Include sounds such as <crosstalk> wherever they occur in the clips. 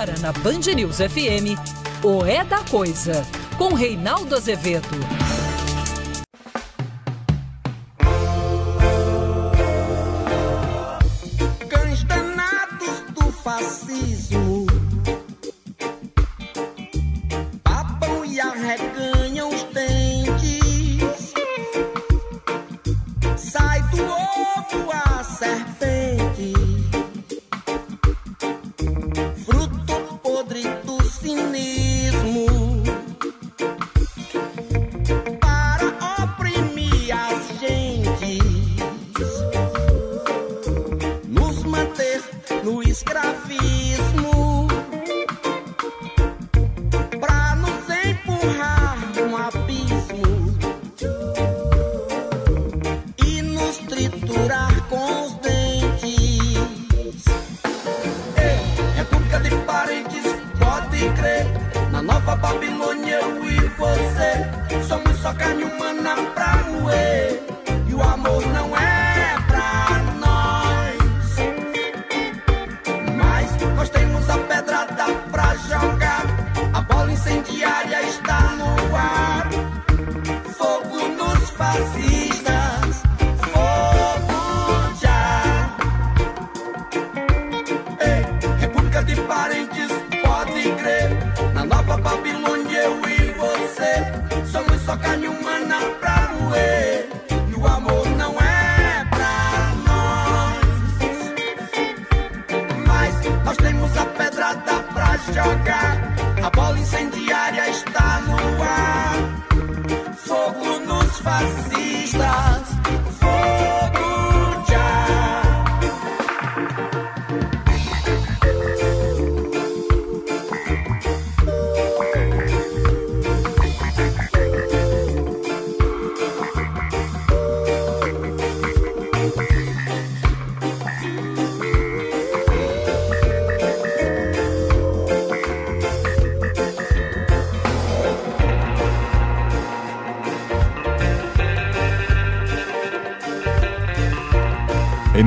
Agora na Band News FM, o É da Coisa, com Reinaldo Azevedo.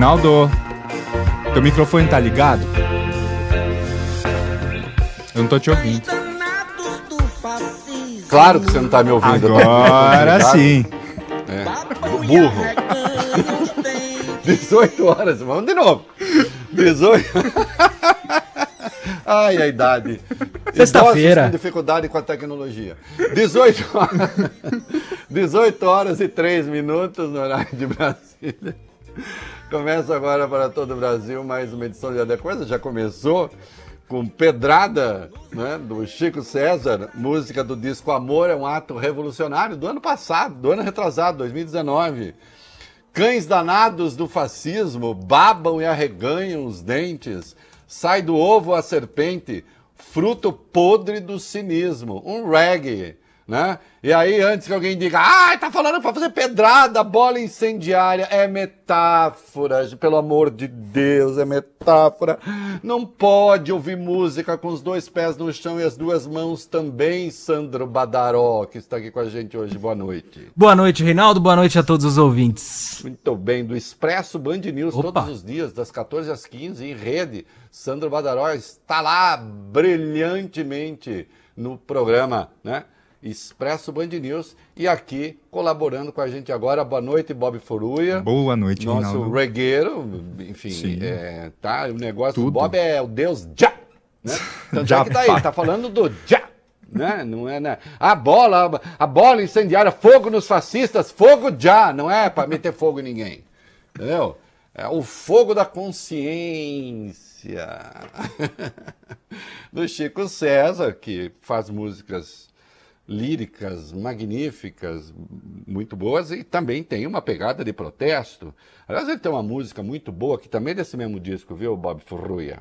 Reinaldo, teu microfone tá ligado? Eu não tô te ouvindo. Claro que você não tá me ouvindo. né? Agora Tá sim. E burro. arreganham os dentes. 18 horas, vamos de novo. 18. <laughs> Ai, a idade. Sexta-feira. Com dificuldade com a tecnologia. 18 <laughs> horas. 18 horas e 3 minutos no horário de Brasília. <laughs> Começa agora para todo o Brasil mais uma edição de A Coisa. Já começou com Pedrada, né, do Chico César, música do disco Amor é um Ato Revolucionário, do ano passado, do ano retrasado, 2019. Cães danados do fascismo babam e arreganham os dentes. Sai do ovo a serpente, fruto podre do cinismo. Um reggae, né? E aí, antes que alguém diga, ah, tá falando pra fazer pedrada, bola incendiária, é metáfora, pelo amor de Deus, é metáfora. Não pode ouvir música com os dois pés no chão e as duas mãos também, Sandro Badaró, que está aqui com a gente hoje. Boa noite. Boa noite, Reinaldo. Boa noite a todos os ouvintes. Muito bem, do Expresso Band News, Opa. todos os dias, das 14 às 15, em rede. Sandro Badaró está lá brilhantemente no programa, né? Expresso Band News. E aqui, colaborando com a gente agora, boa noite, Bob Foruia. Boa noite, Nosso Reinaldo. regueiro, enfim, é, tá, o negócio do Tudo. Bob é o Deus já, né? Tanto Já, é que tá aí, tá falando do já, né? Não é, né? A bola, a bola incendiária, fogo nos fascistas, fogo já, não é para meter fogo em ninguém, entendeu? É o fogo da consciência <laughs> do Chico César, que faz músicas líricas magníficas, muito boas, e também tem uma pegada de protesto. Aliás, ele tem uma música muito boa, que também é desse mesmo disco, viu, Bob Furruia?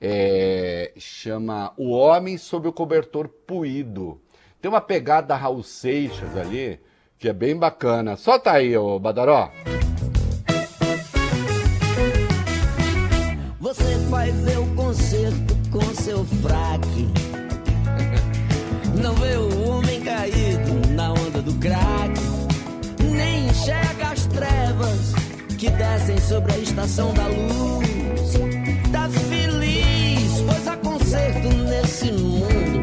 É, chama O Homem Sob o Cobertor Puído. Tem uma pegada Raul Seixas ali, que é bem bacana. Solta aí, ô Badaró. Você vai ver o concerto com seu fraque. <laughs> Não vê que descem sobre a estação da luz. Tá feliz, pois há conserto nesse mundo.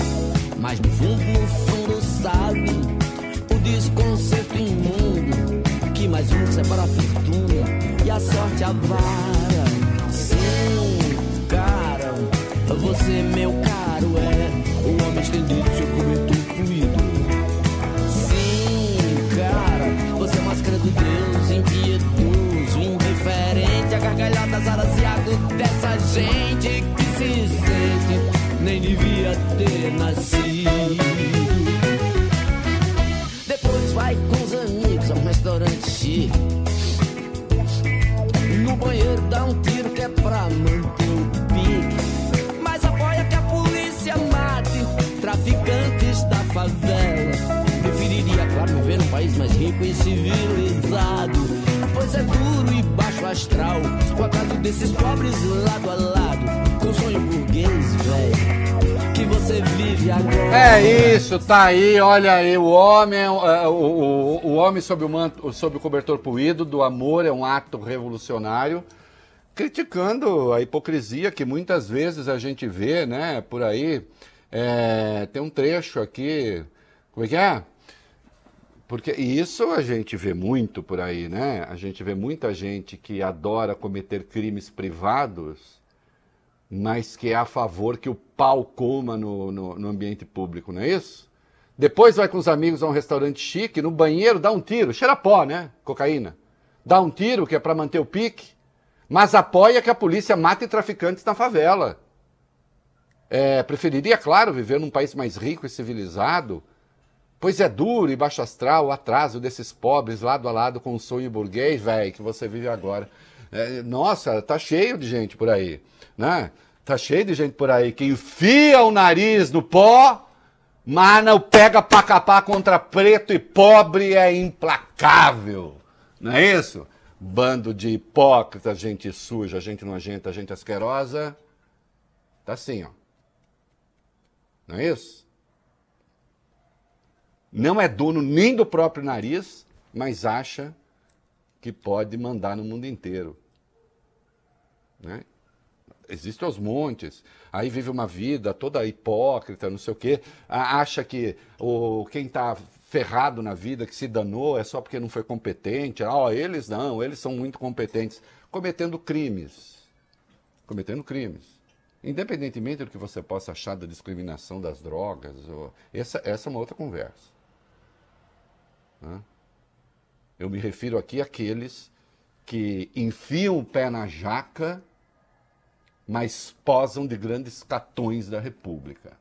Mas no fundo, no fundo, sabe o desconcerto imundo. Que mais um separa a fortuna e a sorte avara. Sim, cara, você, meu caro, é o homem estendido gargalhada zaraziado dessa gente que se sente, nem devia ter nascido. Depois vai com os amigos a um restaurante chique. No banheiro dá um tiro que é pra manter o pique. Mas apoia que a polícia mate traficantes da favela. Preferiria, claro, viver num país mais rico e civilizado. É duro e baixo astral. O acaso desses pobres lado a lado. Com sonho burguês, velho. Que você vive agora. É isso, tá aí, olha aí, o homem, é, o, o, o homem sob o, manto, sob o cobertor puído do amor é um ato revolucionário, criticando a hipocrisia que muitas vezes a gente vê, né, por aí. É, tem um trecho aqui, como é que é? Porque isso a gente vê muito por aí, né? A gente vê muita gente que adora cometer crimes privados, mas que é a favor que o pau coma no, no, no, ambiente público, não é isso? Depois vai com os amigos a um restaurante chique, no banheiro dá um tiro, cheira pó, né? Cocaína. Dá um tiro que é para manter o pique, mas apoia que a polícia mate traficantes na favela. É, preferiria, claro, viver num país mais rico e civilizado, pois é duro e baixo astral o atraso desses pobres lado a lado com o sonho burguês, velho, que você vive agora. É, nossa, tá cheio de gente por aí, né? Tá cheio de gente por aí que enfia o nariz no pó, mas não pega pra capar contra preto e pobre é implacável. Não é isso? Bando de hipócritas, gente suja, gente nojenta, gente asquerosa. Tá assim, ó. Não é isso? Não é dono nem do próprio nariz, mas acha que pode mandar no mundo inteiro. Né? Existe aos montes. Aí vive uma vida toda hipócrita, não sei o quê. Acha que o, quem está ferrado na vida, que se danou, é só porque não foi competente. Ah, eles não, eles são muito competentes. Cometendo crimes. Cometendo crimes. Independentemente do que você possa achar da discriminação das drogas, ou... essa, essa é uma outra conversa. Né? Eu me refiro aqui àqueles que enfiam o pé na jaca mas posam de grandes catões da República.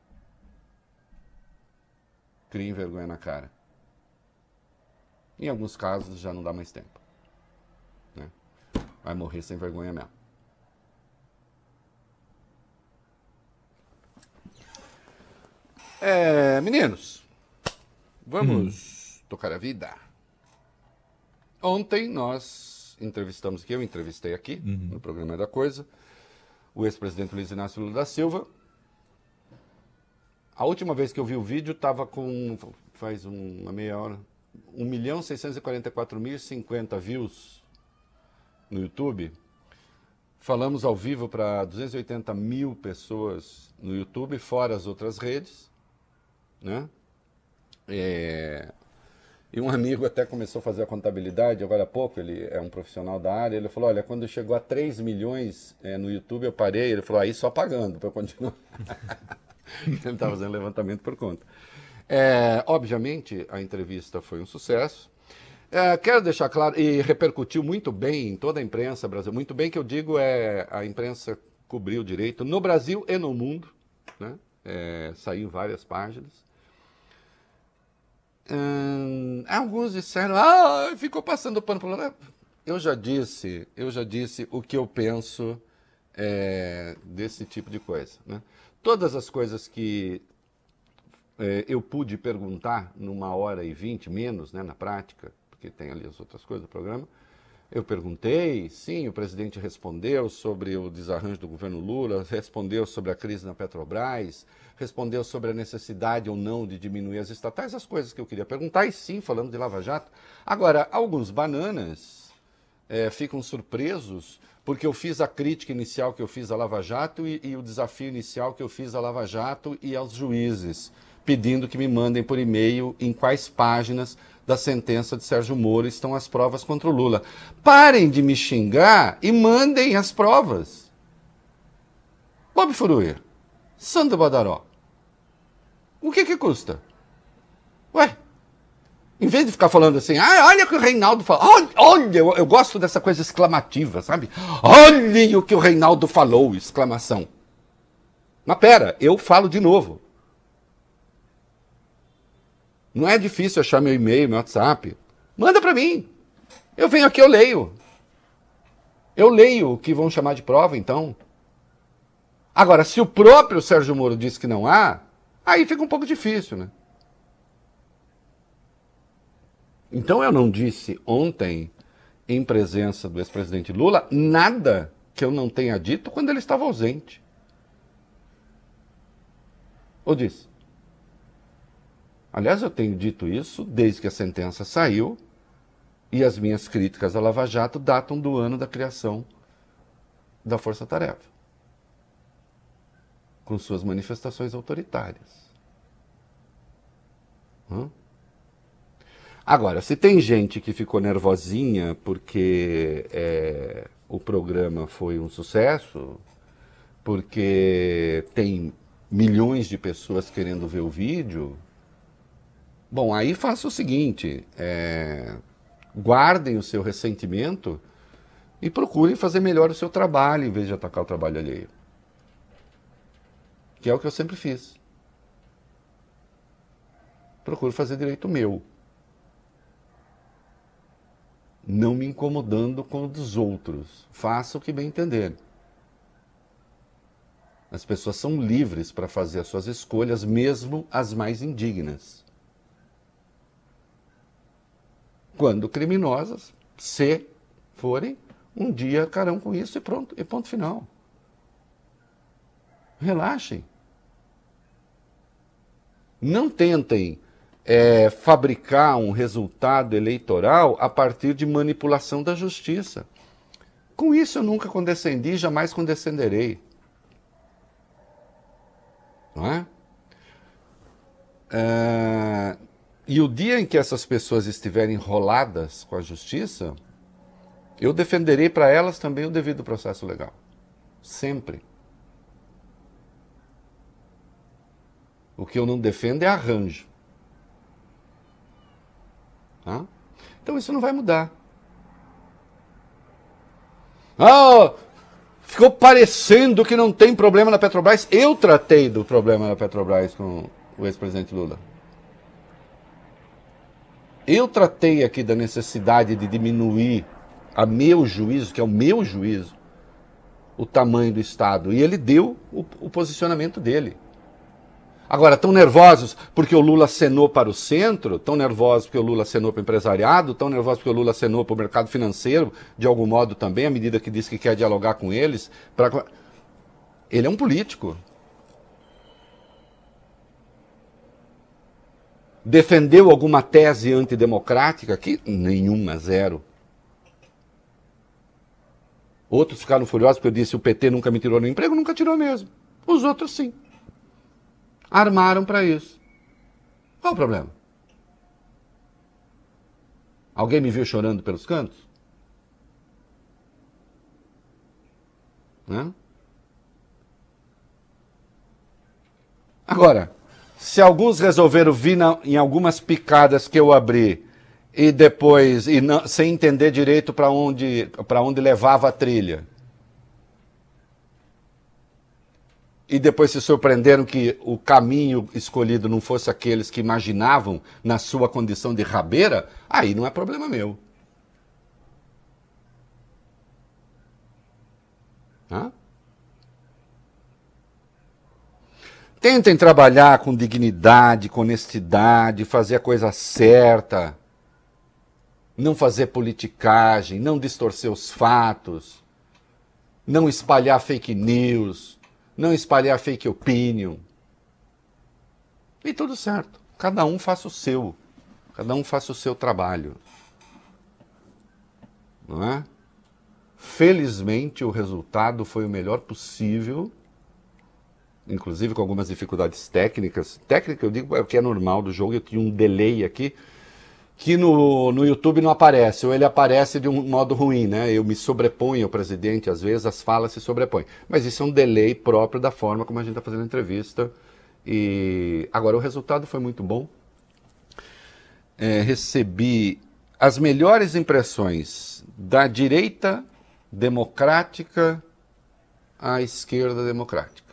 Criem vergonha na cara. Em alguns casos já não dá mais tempo. Né? Vai morrer sem vergonha mesmo. É, meninos, vamos hum. Tocar a vida. Ontem nós entrevistamos aqui, eu entrevistei aqui uhum. no programa da Coisa, o ex-presidente Luiz Inácio Lula da Silva. A última vez que eu vi o vídeo estava com, faz uma meia hora, 1 milhão 644 mil 50 views no YouTube. Falamos ao vivo para 280 mil pessoas no YouTube, fora as outras redes. Né? É, e um amigo até começou a fazer a contabilidade, agora há pouco, ele é um profissional da área, ele falou, olha, quando chegou a 3 milhões é, no YouTube, eu parei, ele falou, aí só pagando para continuar. <laughs> ele estava fazendo levantamento por conta. É, obviamente, a entrevista foi um sucesso. É, quero deixar claro, e repercutiu muito bem em toda a imprensa brasileira, muito bem que eu digo é a imprensa cobriu direito no Brasil e no mundo, né? É, saiu várias páginas. Hum, alguns disseram, ah, ficou passando pano para Eu já disse, eu já disse o que eu penso é, desse tipo de coisa. Né? Todas as coisas que é, eu pude perguntar numa hora e vinte, menos né, na prática, porque tem ali as outras coisas do programa, eu perguntei, sim, o presidente respondeu sobre o desarranjo do governo Lula, respondeu sobre a crise na Petrobras, respondeu sobre a necessidade ou não de diminuir as estatais, as coisas que eu queria perguntar, e sim, falando de Lava Jato. Agora, alguns bananas é, ficam surpresos porque eu fiz a crítica inicial que eu fiz à Lava Jato e, e o desafio inicial que eu fiz à Lava Jato e aos juízes, pedindo que me mandem por e-mail em quais páginas da sentença de Sérgio Moro estão as provas contra o Lula. Parem de me xingar e mandem as provas. Bob Furuia, Sandra Badaró, o que que custa? Ué, em vez de ficar falando assim, ah, olha o que o Reinaldo falou, olha, olha eu, eu, gosto dessa coisa exclamativa, sabe? Olhem o que o Reinaldo falou, exclamação. Mas pera, eu falo de novo. Não é difícil achar meu e-mail, meu WhatsApp. Manda para mim. Eu venho aqui, eu leio. Eu leio o que vão chamar de prova, então. Agora, se o próprio Sérgio Moro disse que não há, aí fica um pouco difícil, né? Então eu não disse ontem, em presença do ex-presidente Lula, nada que eu não tenha dito quando ele estava ausente. Ou disse? Aliás, eu tenho dito isso desde que a sentença saiu e as minhas críticas à Lava Jato datam do ano da criação da Força Tarefa, com suas manifestações autoritárias. Hã? Agora, se tem gente que ficou nervosinha porque é, o programa foi um sucesso, porque tem milhões de pessoas querendo ver o vídeo, bom, aí faça o seguinte: é, guardem o seu ressentimento e procurem fazer melhor o seu trabalho em vez de atacar o trabalho alheio. Que é o que eu sempre fiz. Procuro fazer direito meu não me incomodando com o dos outros. Faça o que bem entender. As pessoas são livres para fazer as suas escolhas, mesmo as mais indignas. Quando criminosas, se forem, um dia carão com isso e pronto, e ponto final. Relaxem. Não tentem é, fabricar um resultado eleitoral a partir de manipulação da justiça. Com isso eu nunca condescendi, jamais condescenderei. Não é? é? E o dia em que essas pessoas estiverem enroladas com a justiça, eu defenderei para elas também o devido processo legal. Sempre. O que eu não defendo é arranjo. Então isso não vai mudar. Ah, ficou parecendo que não tem problema na Petrobras. Eu tratei do problema na Petrobras com o ex-presidente Lula. Eu tratei aqui da necessidade de diminuir, a meu juízo, que é o meu juízo, o tamanho do Estado. E ele deu o, o posicionamento dele. Agora, tão nervosos porque o Lula acenou para o centro, tão nervosos porque o Lula acenou para o empresariado, tão nervosos porque o Lula acenou para o mercado financeiro, de algum modo também, à medida que diz que quer dialogar com eles. Pra... Ele é um político. Defendeu alguma tese antidemocrática aqui? Nenhuma, zero. Outros ficaram furiosos porque eu disse o PT nunca me tirou no emprego, nunca tirou mesmo. Os outros sim armaram para isso. Qual o problema? Alguém me viu chorando pelos cantos? Né? Agora, se alguns resolveram vir na, em algumas picadas que eu abri e depois, e não, sem entender direito para onde, onde levava a trilha, e depois se surpreenderam que o caminho escolhido não fosse aqueles que imaginavam na sua condição de rabeira, aí não é problema meu. Hã? Tentem trabalhar com dignidade, com honestidade, fazer a coisa certa, não fazer politicagem, não distorcer os fatos, não espalhar fake news não espalhar fake opinion. E tudo certo. Cada um faça o seu. Cada um faça o seu trabalho. Não é? Felizmente, o resultado foi o melhor possível, inclusive com algumas dificuldades técnicas. Técnica, eu digo, é o que é normal do jogo, eu tinha um delay aqui, que no, no YouTube não aparece, ou ele aparece de um modo ruim, né? Eu me sobreponho ao presidente, às vezes as falas se sobrepõem. Mas isso é um delay próprio da forma como a gente está fazendo a entrevista. E agora o resultado foi muito bom. É, recebi as melhores impressões da direita democrática à esquerda democrática.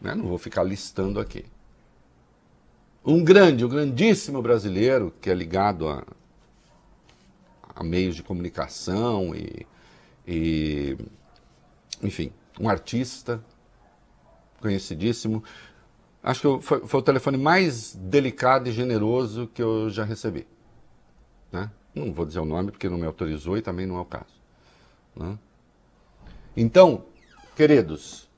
Né? Não vou ficar listando aqui. Um grande, um grandíssimo brasileiro que é ligado a, a meios de comunicação e, e, enfim, um artista conhecidíssimo. Acho que foi, foi, o telefone mais delicado e generoso que eu já recebi. Né? Não vou dizer o nome porque não me autorizou e também não é o caso. Né? Então, queridos,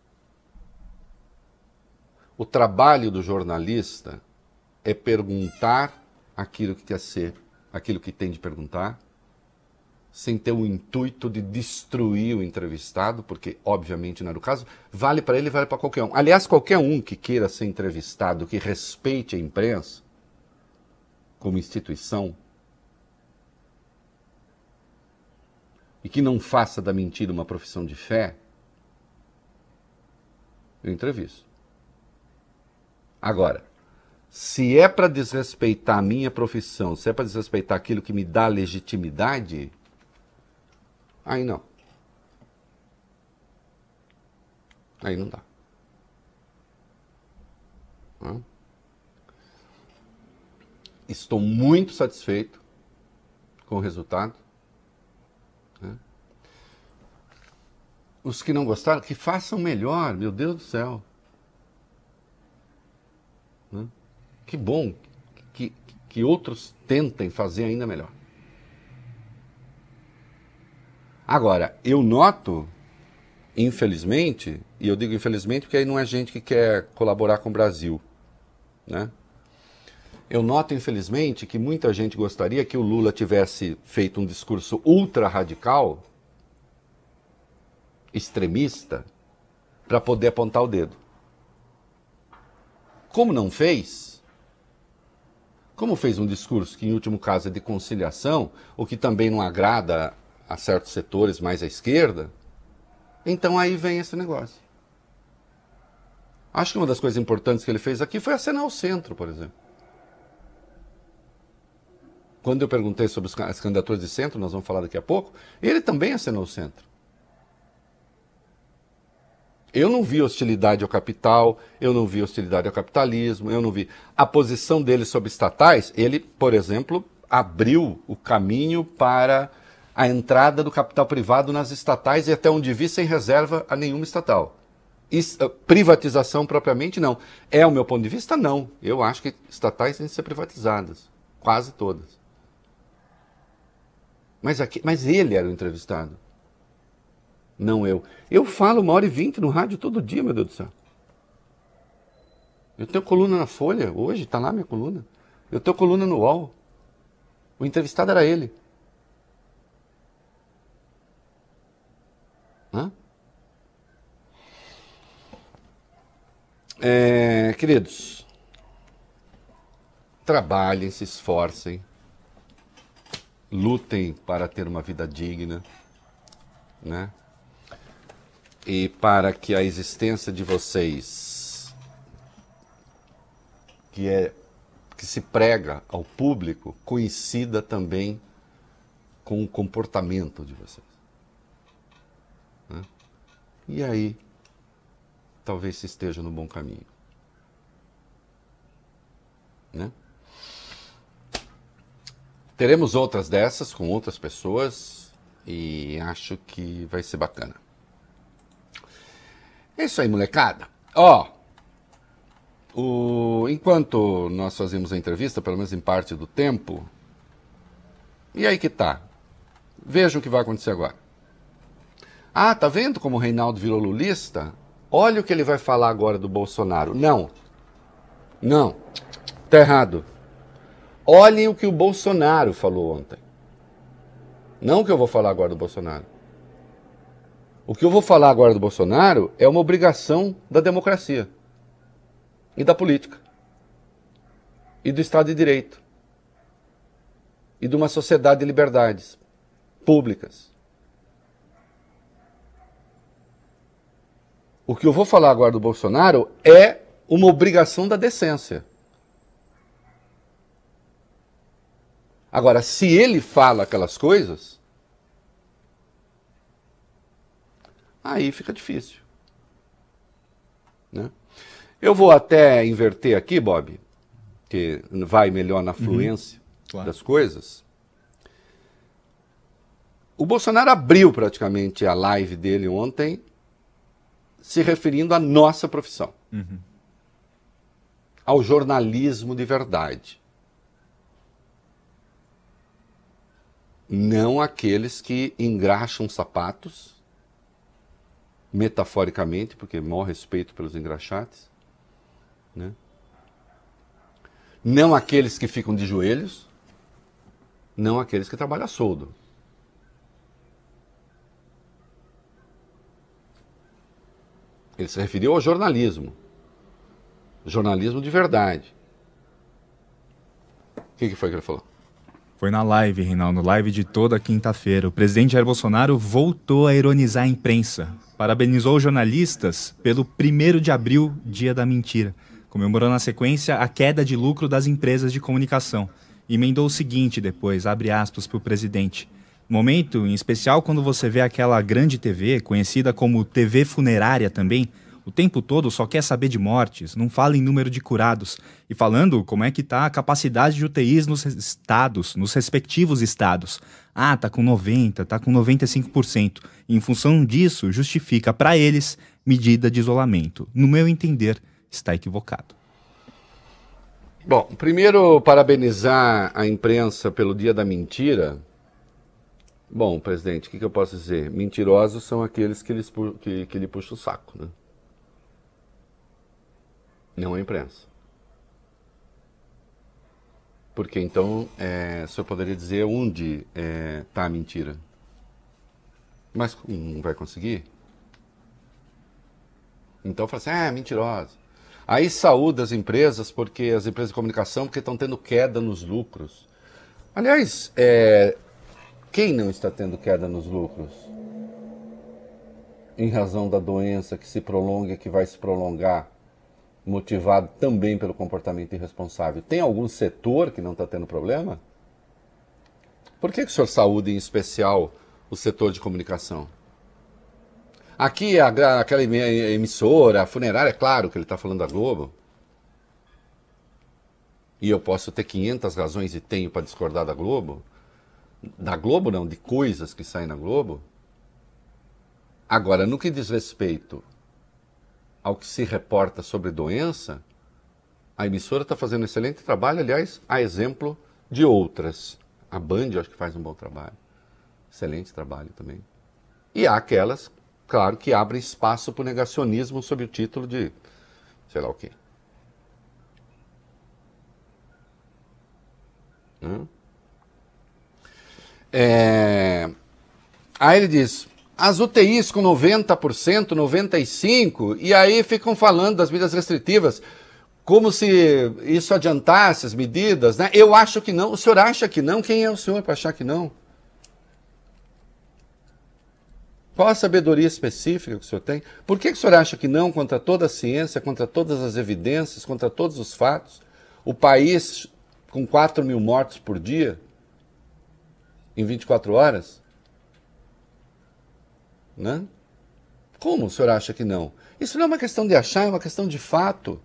o trabalho do jornalista é perguntar aquilo que quer ser, aquilo que tem de perguntar, sem ter o intuito de destruir o entrevistado, porque obviamente não era o caso, vale para ele vale para qualquer um. Aliás, qualquer um que queira ser entrevistado, que respeite a imprensa como instituição e que não faça da mentira uma profissão de fé, eu entrevisto. Agora, se é para desrespeitar a minha profissão, se é para desrespeitar aquilo que me dá legitimidade, aí não. Aí não dá. Estou muito satisfeito com o resultado. Né? Os que não gostaram, que façam melhor, meu Deus do céu. Né? Que bom que, que outros tentem fazer ainda melhor. Agora, eu noto, infelizmente, e eu digo infelizmente porque aí não é gente que quer colaborar com o Brasil, né? Eu noto, infelizmente, que muita gente gostaria que o Lula tivesse feito um discurso ultra radical, extremista, para poder apontar o dedo. Como não fez, como fez um discurso que, em último caso, é de conciliação, o que também não agrada a certos setores mais à esquerda, então aí vem esse negócio. Acho que uma das coisas importantes que ele fez aqui foi acenar o centro, por exemplo. Quando eu perguntei sobre as candidaturas de centro, nós vamos falar daqui a pouco, ele também acenou o centro. Eu não vi hostilidade ao capital, eu não vi hostilidade ao capitalismo, eu não vi. A posição dele sobre estatais, ele, por exemplo, abriu o caminho para a entrada do capital privado nas estatais e até onde vi sem reserva a nenhuma estatal. Eh, privatização propriamente não. É o meu ponto de vista? Não. Eu acho que estatais têm que ser privatizadas. Quase todas. Mas, aqui, mas ele era o entrevistado não eu. Eu falo uma hora e vinte no rádio todo dia, meu Deus do céu. Eu tenho coluna na Folha, hoje está lá minha coluna. Eu tenho coluna no UOL. O entrevistado era ele. Hã? É, queridos, trabalhem, se esforcem, lutem para ter uma vida digna, né? E para que a existência de vocês, que é que se prega ao público, coincida também com o comportamento de vocês. Né? E aí, talvez se esteja no bom caminho. Né? Teremos outras dessas com outras pessoas e acho que vai ser bacana. É isso aí, molecada. Ó, o, enquanto nós fazemos a entrevista, pelo menos em parte do tempo, e aí que tá. Vejam o que vai acontecer agora. Ah, tá vendo como o Reinaldo virou lulista? Olha o que ele vai falar agora do Bolsonaro. Não. Não. Tá errado. Olhem o que o Bolsonaro falou ontem. Não o que eu vou falar agora do Bolsonaro. O que eu vou falar agora do Bolsonaro é uma obrigação da democracia e da política e do Estado de Direito e de uma sociedade de liberdades públicas. O que eu vou falar agora do Bolsonaro é uma obrigação da decência. Agora, se ele fala aquelas coisas, aí fica difícil. Né? Eu vou até inverter aqui, Bob, que vai melhor na fluência uhum, claro. das coisas. O Bolsonaro abriu praticamente a live dele ontem se referindo à nossa profissão. Uhum. Ao jornalismo de verdade. Não aqueles que engraxam sapatos, metaforicamente, porque maior respeito pelos engraxates, né? não aqueles que ficam de joelhos, não aqueles que trabalham soldo. Ele se referiu ao jornalismo. Jornalismo de verdade. O que, que foi que ele falou? Foi na live, Reinaldo, live de toda quinta-feira. O presidente Jair Bolsonaro voltou a ironizar a imprensa. Parabenizou os jornalistas pelo 1 de abril, dia da mentira. Comemorou na sequência a queda de lucro das empresas de comunicação. Emendou o seguinte depois, abre aspas para o presidente. Momento, em especial quando você vê aquela grande TV, conhecida como TV funerária também, o tempo todo só quer saber de mortes, não fala em número de curados. E falando como é que está a capacidade de UTIs nos estados, nos respectivos estados. Ah, tá com 90, tá com 95%. E em função disso, justifica para eles medida de isolamento. No meu entender, está equivocado. Bom, primeiro parabenizar a imprensa pelo Dia da Mentira. Bom, presidente, o que, que, eu posso dizer? Mentirosos são aqueles que, eles, que, que lhe puxam o saco, né? Não a imprensa. Porque então é, o senhor poderia dizer onde está é, tá a mentira. Mas não vai conseguir? Então fala assim, ah, é mentirosa. Aí saúda as empresas, porque as empresas de comunicação, porque estão tendo queda nos lucros. Aliás, é, quem não está tendo queda nos lucros? Em razão da doença que se prolonga que vai se prolongar motivado também pelo comportamento irresponsável. Tem algum setor que não está tendo problema? Por que, que o senhor saúde em especial o setor de comunicação? Aqui, a, aquela emissora, a funerária, é claro que ele está falando da Globo. E eu posso ter 500 razões e tenho para discordar da Globo. Da Globo, não, de coisas que saem na Globo. Agora, no que diz respeito ao que se reporta sobre doença, a emissora está fazendo um excelente trabalho, aliás, a exemplo de outras. A Band, acho que faz um bom trabalho. Excelente trabalho também. E há aquelas, claro, que abrem espaço para o negacionismo sob o título de sei lá o quê. Hum? É... Aí ele diz: as UTIs com 90%, 95%, e aí ficam falando das medidas restritivas, como se isso adiantasse as medidas, né? Eu acho que não. O senhor acha que não? Quem é o senhor para achar que não? Qual a sabedoria específica que o senhor tem? Por que, que o senhor acha que não contra toda a ciência, contra todas as evidências, contra todos os fatos? O país com 4 mil mortos por dia, em 24 horas? Né? Como o senhor acha que não? Isso não é uma questão de achar, é uma questão de fato.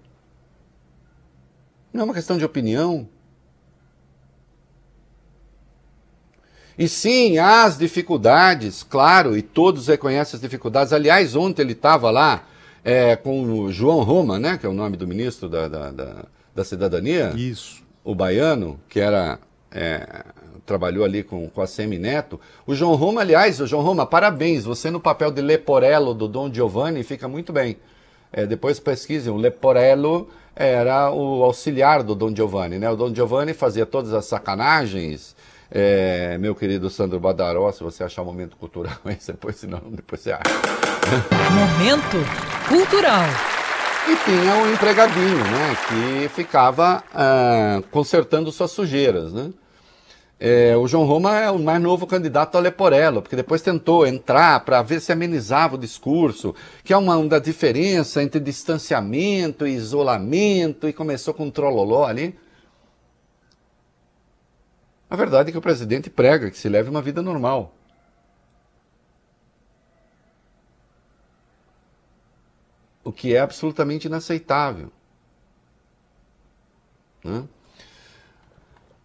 Não é uma questão de opinião. E sim, há as dificuldades, claro, e todos reconhecem as dificuldades. Aliás, ontem ele estava lá é, com o João Roma, né, que é o nome do ministro da, da, da, da Cidadania. Isso. O baiano, que era é, trabalhou ali com, com a Semi Neto. O João Roma, aliás, o João Roma, parabéns, você no papel de Leporello do Dom Giovanni fica muito bem. É, depois pesquisem, o Leporello era o auxiliar do Dom Giovanni, né? O Dom Giovanni fazia todas as sacanagens, É, meu querido Sandro Badaró, se você achar momento cultural <laughs> aí, depois, senão, depois você acha. Momento cultural. E tinha um empregadinho, né, que ficava ah, consertando suas sujeiras, né? É, o João Roma é o mais novo candidato ao Leporello, porque depois tentou entrar para ver se amenizava o discurso, que é uma, uma diferença entre distanciamento e isolamento, e começou com um trololó ali. A verdade é que o presidente prega que se leve uma vida normal. O que é absolutamente inaceitável. Né?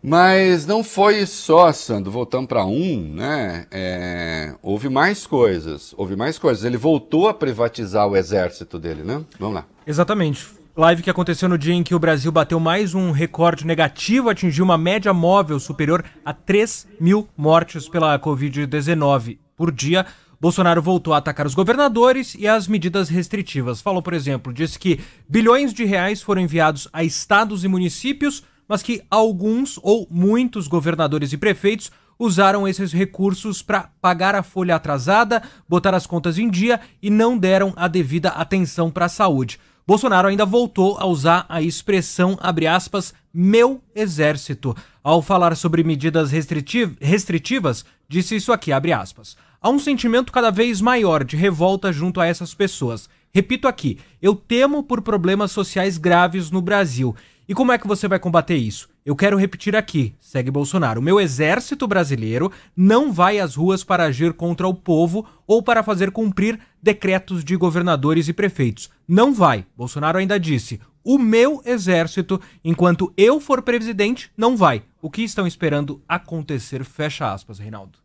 Mas não foi só, Sandro, voltando para um, né? É, houve mais coisas, houve mais coisas. Ele voltou a privatizar o exército dele, né? Vamos lá. Exatamente. Live que aconteceu no dia em que o Brasil bateu mais um recorde negativo, atingiu uma média móvel superior a 3 mil mortes pela Covid-19 por dia. Bolsonaro voltou a atacar os governadores e as medidas restritivas. Falou, por exemplo, disse que bilhões de reais foram enviados a estados e municípios mas que alguns ou muitos governadores e prefeitos usaram esses recursos para pagar a folha atrasada, botar as contas em dia e não deram a devida atenção para a saúde. Bolsonaro ainda voltou a usar a expressão, abre aspas, meu exército. Ao falar sobre medidas restritiv restritivas, disse isso aqui, abre aspas. Há um sentimento cada vez maior de revolta junto a essas pessoas. Repito aqui, eu temo por problemas sociais graves no Brasil e como é que você vai combater isso? Eu quero repetir aqui, segue Bolsonaro. O meu exército brasileiro não vai às ruas para agir contra o povo ou para fazer cumprir decretos de governadores e prefeitos. Não vai. Bolsonaro ainda disse: o meu exército, enquanto eu for presidente, não vai. O que estão esperando acontecer? Fecha aspas, Reinaldo.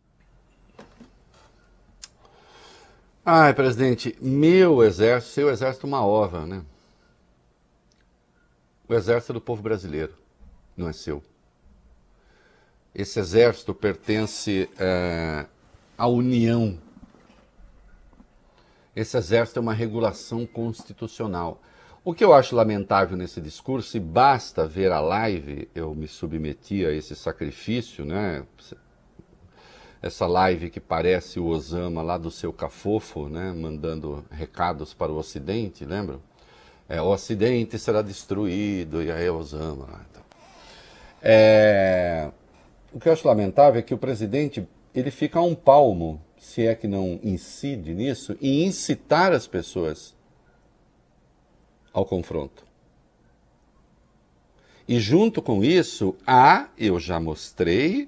Ai, presidente, meu exército, seu exército é uma ova, né? O exército é do povo brasileiro, não é seu. Esse exército pertence é, à União. Esse exército é uma regulação constitucional. O que eu acho lamentável nesse discurso, e basta ver a live, eu me submeti a esse sacrifício, né? Essa live que parece o Osama lá do seu cafofo, né? Mandando recados para o Ocidente, lembram? É, o Ocidente será destruído, e aí Osama. Então. É, o que eu acho lamentável é que o presidente ele fica a um palmo, se é que não incide nisso, e incitar as pessoas ao confronto. E junto com isso, há, eu já mostrei,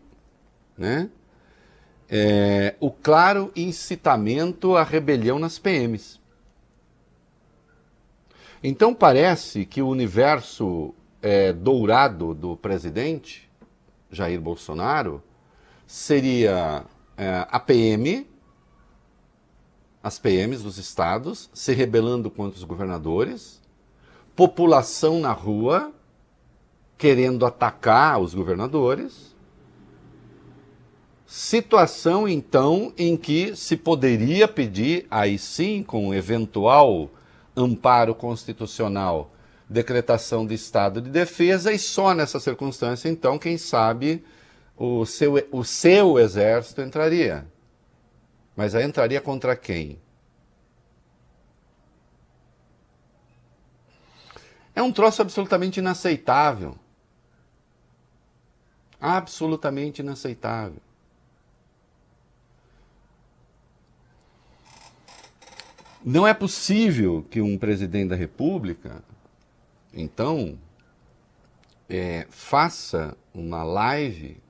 né, é, o claro incitamento à rebelião nas PMs. Então parece que o universo é, dourado do presidente Jair Bolsonaro seria é, a PM, as PMs dos estados se rebelando contra os governadores, população na rua querendo atacar os governadores. Situação então em que se poderia pedir, aí sim, com eventual amparo constitucional, decretação de estado de defesa, e só nessa circunstância, então, quem sabe, o seu, o seu exército entraria. Mas aí entraria contra quem? É um troço absolutamente inaceitável. Absolutamente inaceitável. Não é possível que um presidente da República, então, é, faça uma live,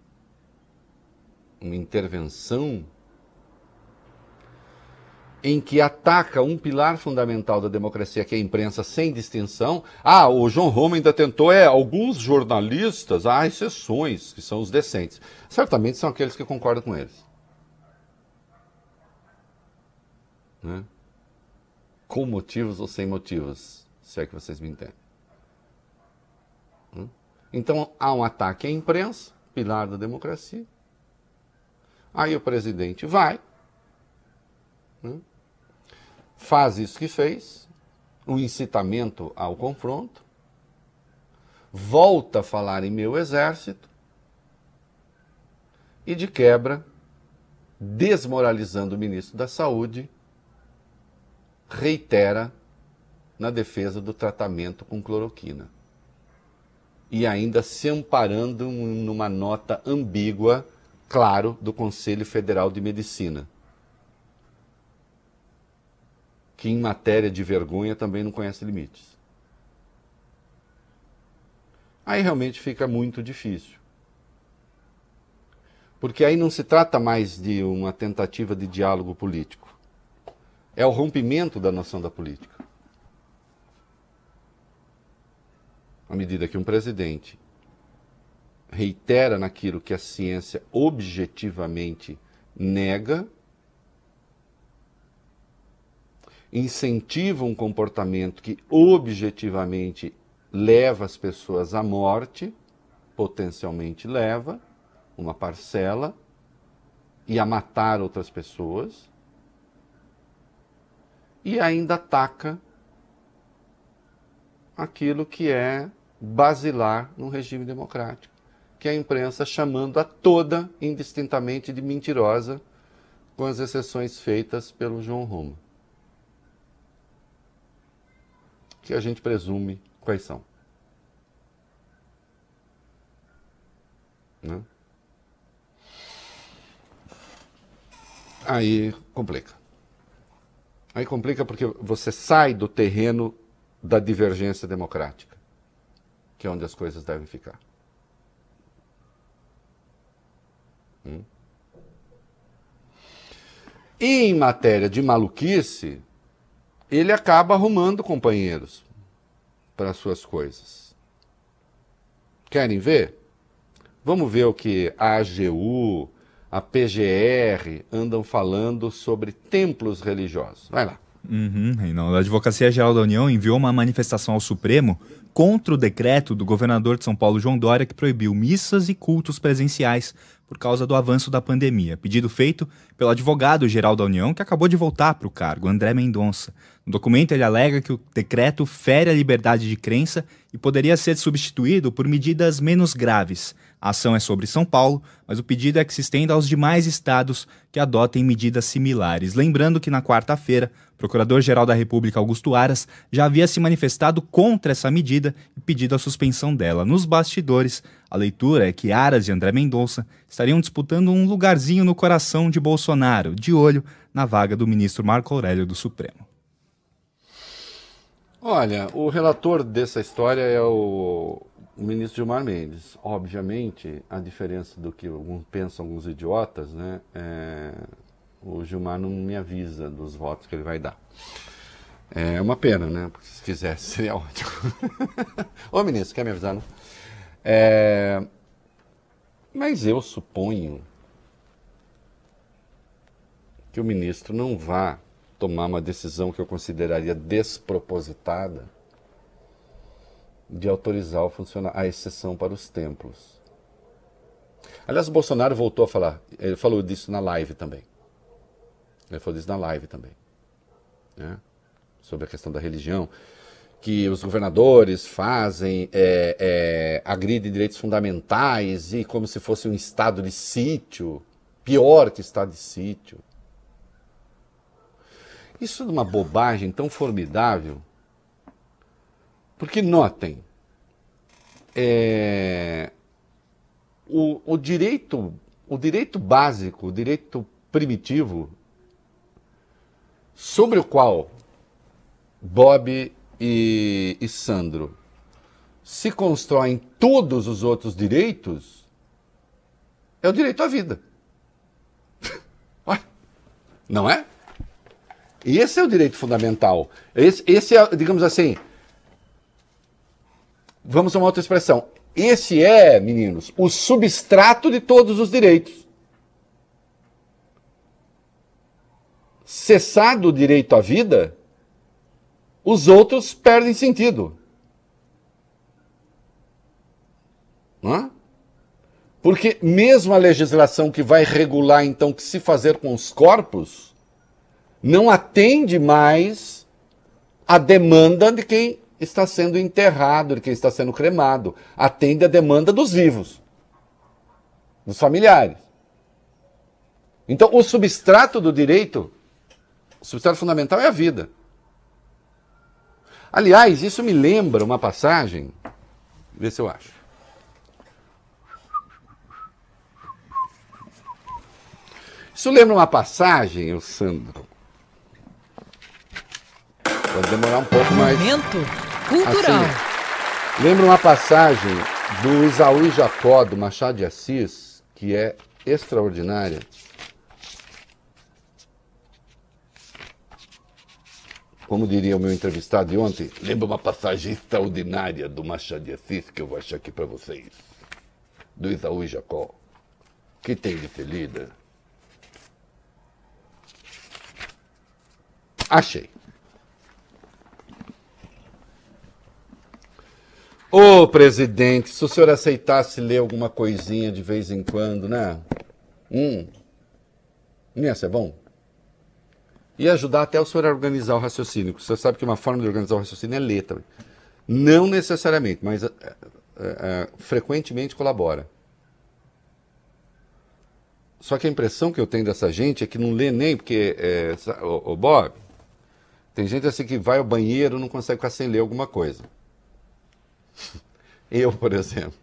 uma intervenção, em que ataca um pilar fundamental da democracia, que é a imprensa, sem distinção. Ah, o João Roma ainda tentou, é, alguns jornalistas, há exceções, que são os decentes. Certamente são aqueles que concordam com eles. Né? Com motivos ou sem motivos, se é que vocês me entendem. Hum? Então há um ataque à imprensa, pilar da democracia. Aí o presidente vai, hum? faz isso que fez, um incitamento ao confronto, volta a falar em meu exército, e, de quebra, desmoralizando o ministro da Saúde, reitera na defesa do tratamento com cloroquina. E ainda se amparando numa nota ambígua, claro, do Conselho Federal de Medicina, que em matéria de vergonha também não conhece limites. Aí realmente fica muito difícil. Porque aí não se trata mais de uma tentativa de diálogo político. É o rompimento da noção da política. À medida que um presidente reitera naquilo que a ciência objetivamente nega, incentiva um comportamento que objetivamente leva as pessoas à morte, potencialmente leva uma parcela, e a matar outras pessoas, e ainda ataca aquilo que é basilar num regime democrático, que é a imprensa chamando a toda indistintamente de mentirosa, com as exceções feitas pelo João Roma. Que a gente presume quais são. Né? Aí complica. Aí complica porque você sai do terreno da divergência democrática, que é onde as coisas devem ficar. Hum? E em matéria de maluquice, ele acaba arrumando companheiros para suas coisas. Querem ver? Vamos ver o que a AGU, a PGR andam falando sobre templos religiosos. Vai lá. Uhum. A Advocacia Geral da União enviou uma manifestação ao Supremo contra o decreto do governador de São Paulo, João Dória, que proibiu missas e cultos presenciais por causa do avanço da pandemia. Pedido feito pelo advogado-geral da União, que acabou de voltar para o cargo, André Mendonça. No documento, ele alega que o decreto fere a liberdade de crença e poderia ser substituído por medidas menos graves. A ação é sobre São Paulo, mas o pedido é que se estenda aos demais estados que adotem medidas similares. Lembrando que na quarta-feira, Procurador-Geral da República, Augusto Aras, já havia se manifestado contra essa medida e pedido a suspensão dela. Nos bastidores, a leitura é que Aras e André Mendonça estariam disputando um lugarzinho no coração de Bolsonaro, de olho na vaga do ministro Marco Aurélio do Supremo. Olha, o relator dessa história é o o ministro Gilmar Mendes. Obviamente, a diferença do que pensam alguns idiotas, né? É, o Gilmar não me avisa dos votos que ele vai dar. É uma pena, né? Porque se fizesse <laughs> seria ótimo. Ô ministro, quer me avisar, não? É, mas eu suponho que o ministro não vá tomar uma decisão que eu consideraria despropositada de autorizar a exceção para os templos. Aliás, o Bolsonaro voltou a falar, ele falou disso na live também. Ele falou disso na live também. Né? Sobre a questão da religião. Que os governadores fazem, é, é, agridem direitos fundamentais e como se fosse um estado de sítio. Pior que estado de sítio. Isso é uma bobagem tão formidável porque notem, é, o, o, direito, o direito básico, o direito primitivo, sobre o qual Bob e, e Sandro se constroem todos os outros direitos, é o direito à vida. <laughs> Não é? Esse é o direito fundamental. Esse, esse é, digamos assim, Vamos a uma outra expressão. Esse é, meninos, o substrato de todos os direitos. Cessado o direito à vida, os outros perdem sentido. Não é? Porque mesmo a legislação que vai regular então o que se fazer com os corpos não atende mais à demanda de quem está sendo enterrado, de quem está sendo cremado. Atende a demanda dos vivos, dos familiares. Então, o substrato do direito, o substrato fundamental é a vida. Aliás, isso me lembra uma passagem, vê se eu acho. Isso lembra uma passagem, o Sandro. Pode demorar um pouco mais. Momento cultural. Assim, lembra uma passagem do Isaú e Jacó, do Machado de Assis, que é extraordinária. Como diria o meu entrevistado de ontem, lembra uma passagem extraordinária do Machado de Assis que eu vou achar aqui para vocês. Do Isaú e Jacó. Que tem de ser lida? Achei. Ô presidente, se o senhor aceitasse ler alguma coisinha de vez em quando, né? Hum. Ia ser bom? Ia ajudar até o senhor a organizar o raciocínio. O senhor sabe que uma forma de organizar o raciocínio é ler também. Não necessariamente, mas é, é, é, frequentemente colabora. Só que a impressão que eu tenho dessa gente é que não lê nem, porque, é, o, o Bob, tem gente assim que vai ao banheiro e não consegue ficar sem ler alguma coisa. <laughs> Eu, por exemplo.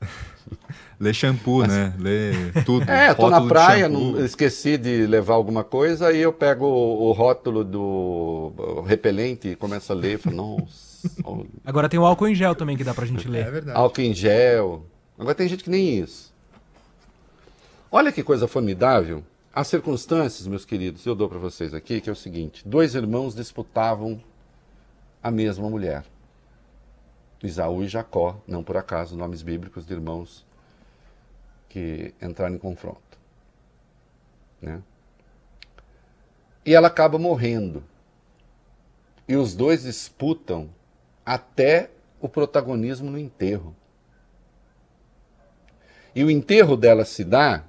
<laughs> Lê shampoo, Mas... né? Lê tudo. É, tô na praia, não, esqueci de levar alguma coisa, aí eu pego o, o rótulo do o repelente e começo a ler e falo, nossa. <laughs> Agora tem o álcool em gel também que dá pra gente ler. É verdade. Álcool em gel. Agora tem gente que nem isso. Olha que coisa formidável. As circunstâncias, meus queridos, eu dou para vocês aqui, que é o seguinte: dois irmãos disputavam a mesma mulher. Isaú e Jacó, não por acaso, nomes bíblicos de irmãos que entraram em confronto. Né? E ela acaba morrendo. E os dois disputam até o protagonismo no enterro. E o enterro dela se dá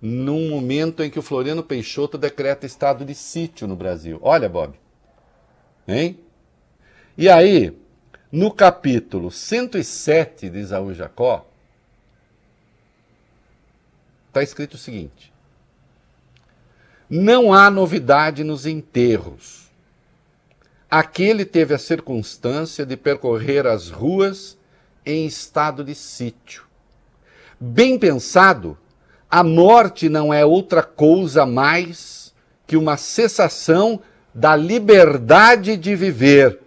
num momento em que o Floriano Peixoto decreta estado de sítio no Brasil. Olha, Bob. Hein? E aí, no capítulo 107 de Isaú Jacó, está escrito o seguinte: Não há novidade nos enterros. Aquele teve a circunstância de percorrer as ruas em estado de sítio. Bem pensado, a morte não é outra coisa mais que uma cessação da liberdade de viver,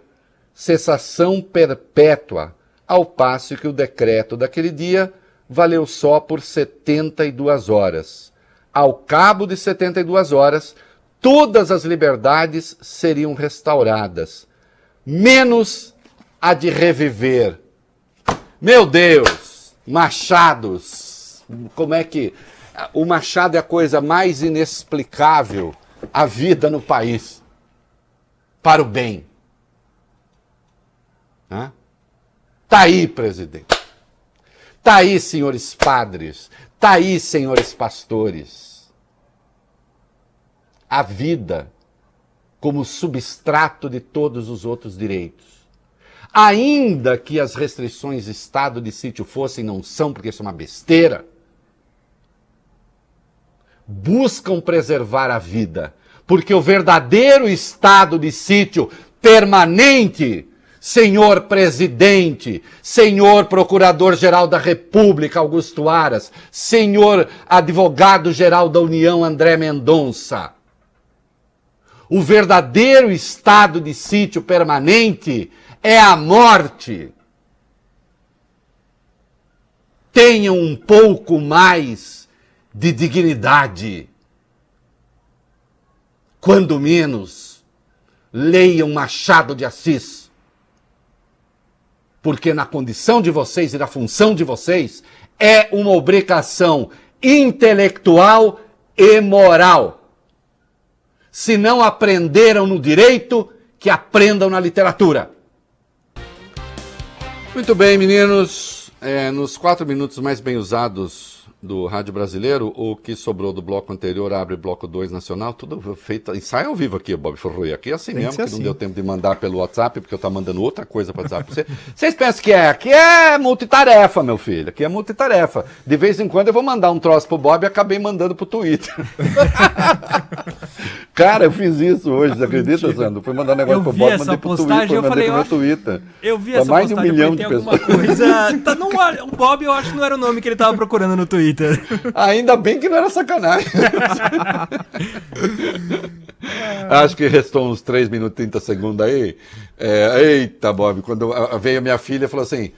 cessação perpétua, ao passo que o decreto daquele dia valeu só por 72 horas. Ao cabo de 72 horas, todas as liberdades seriam restauradas, menos a de reviver. Meu Deus, machados, como é que o Machado é a coisa mais inexplicável a vida no país para o bem. Tá aí, presidente. Tá aí, senhores padres. Tá aí, senhores pastores. A vida como substrato de todos os outros direitos. Ainda que as restrições estado de sítio fossem, não são, porque isso é uma besteira buscam preservar a vida, porque o verdadeiro estado de sítio permanente, senhor presidente, senhor procurador-geral da República Augusto Aras, senhor advogado-geral da União André Mendonça. O verdadeiro estado de sítio permanente é a morte. Tenham um pouco mais de dignidade. Quando menos, leiam Machado de Assis. Porque na condição de vocês e na função de vocês é uma obrigação intelectual e moral. Se não aprenderam no direito, que aprendam na literatura. Muito bem, meninos. É, nos quatro minutos mais bem usados do Rádio Brasileiro, o que sobrou do bloco anterior abre bloco 2 nacional, tudo feito. Ensaio ao vivo aqui, Bob Ferrui. Aqui é assim Tem mesmo, que, não assim. deu tempo de mandar pelo WhatsApp, porque eu tava mandando outra coisa para WhatsApp pra você. <laughs> Vocês pensam que é? Aqui é multitarefa, meu filho. Aqui é multitarefa. De vez em quando eu vou mandar um troço pro Bob e acabei mandando pro Twitter. <laughs> Cara, eu fiz isso hoje, você acredita, Sandro? Fui mandar um negócio Eu pro Bob, mandei pro postagem, Twitter, eu mandei falei, pro meu Twitter. Eu vi Pra essa mais de um postagem, milhão de alguma coisa... Tá, não, o Bob eu acho que não era o nome que ele tava procurando no Twitter. <laughs> Ainda bem que não era sacanagem. <laughs> Acho que restou uns 3 minutos e 30 segundos aí. É, eita, Bob, quando veio a minha filha e falou assim: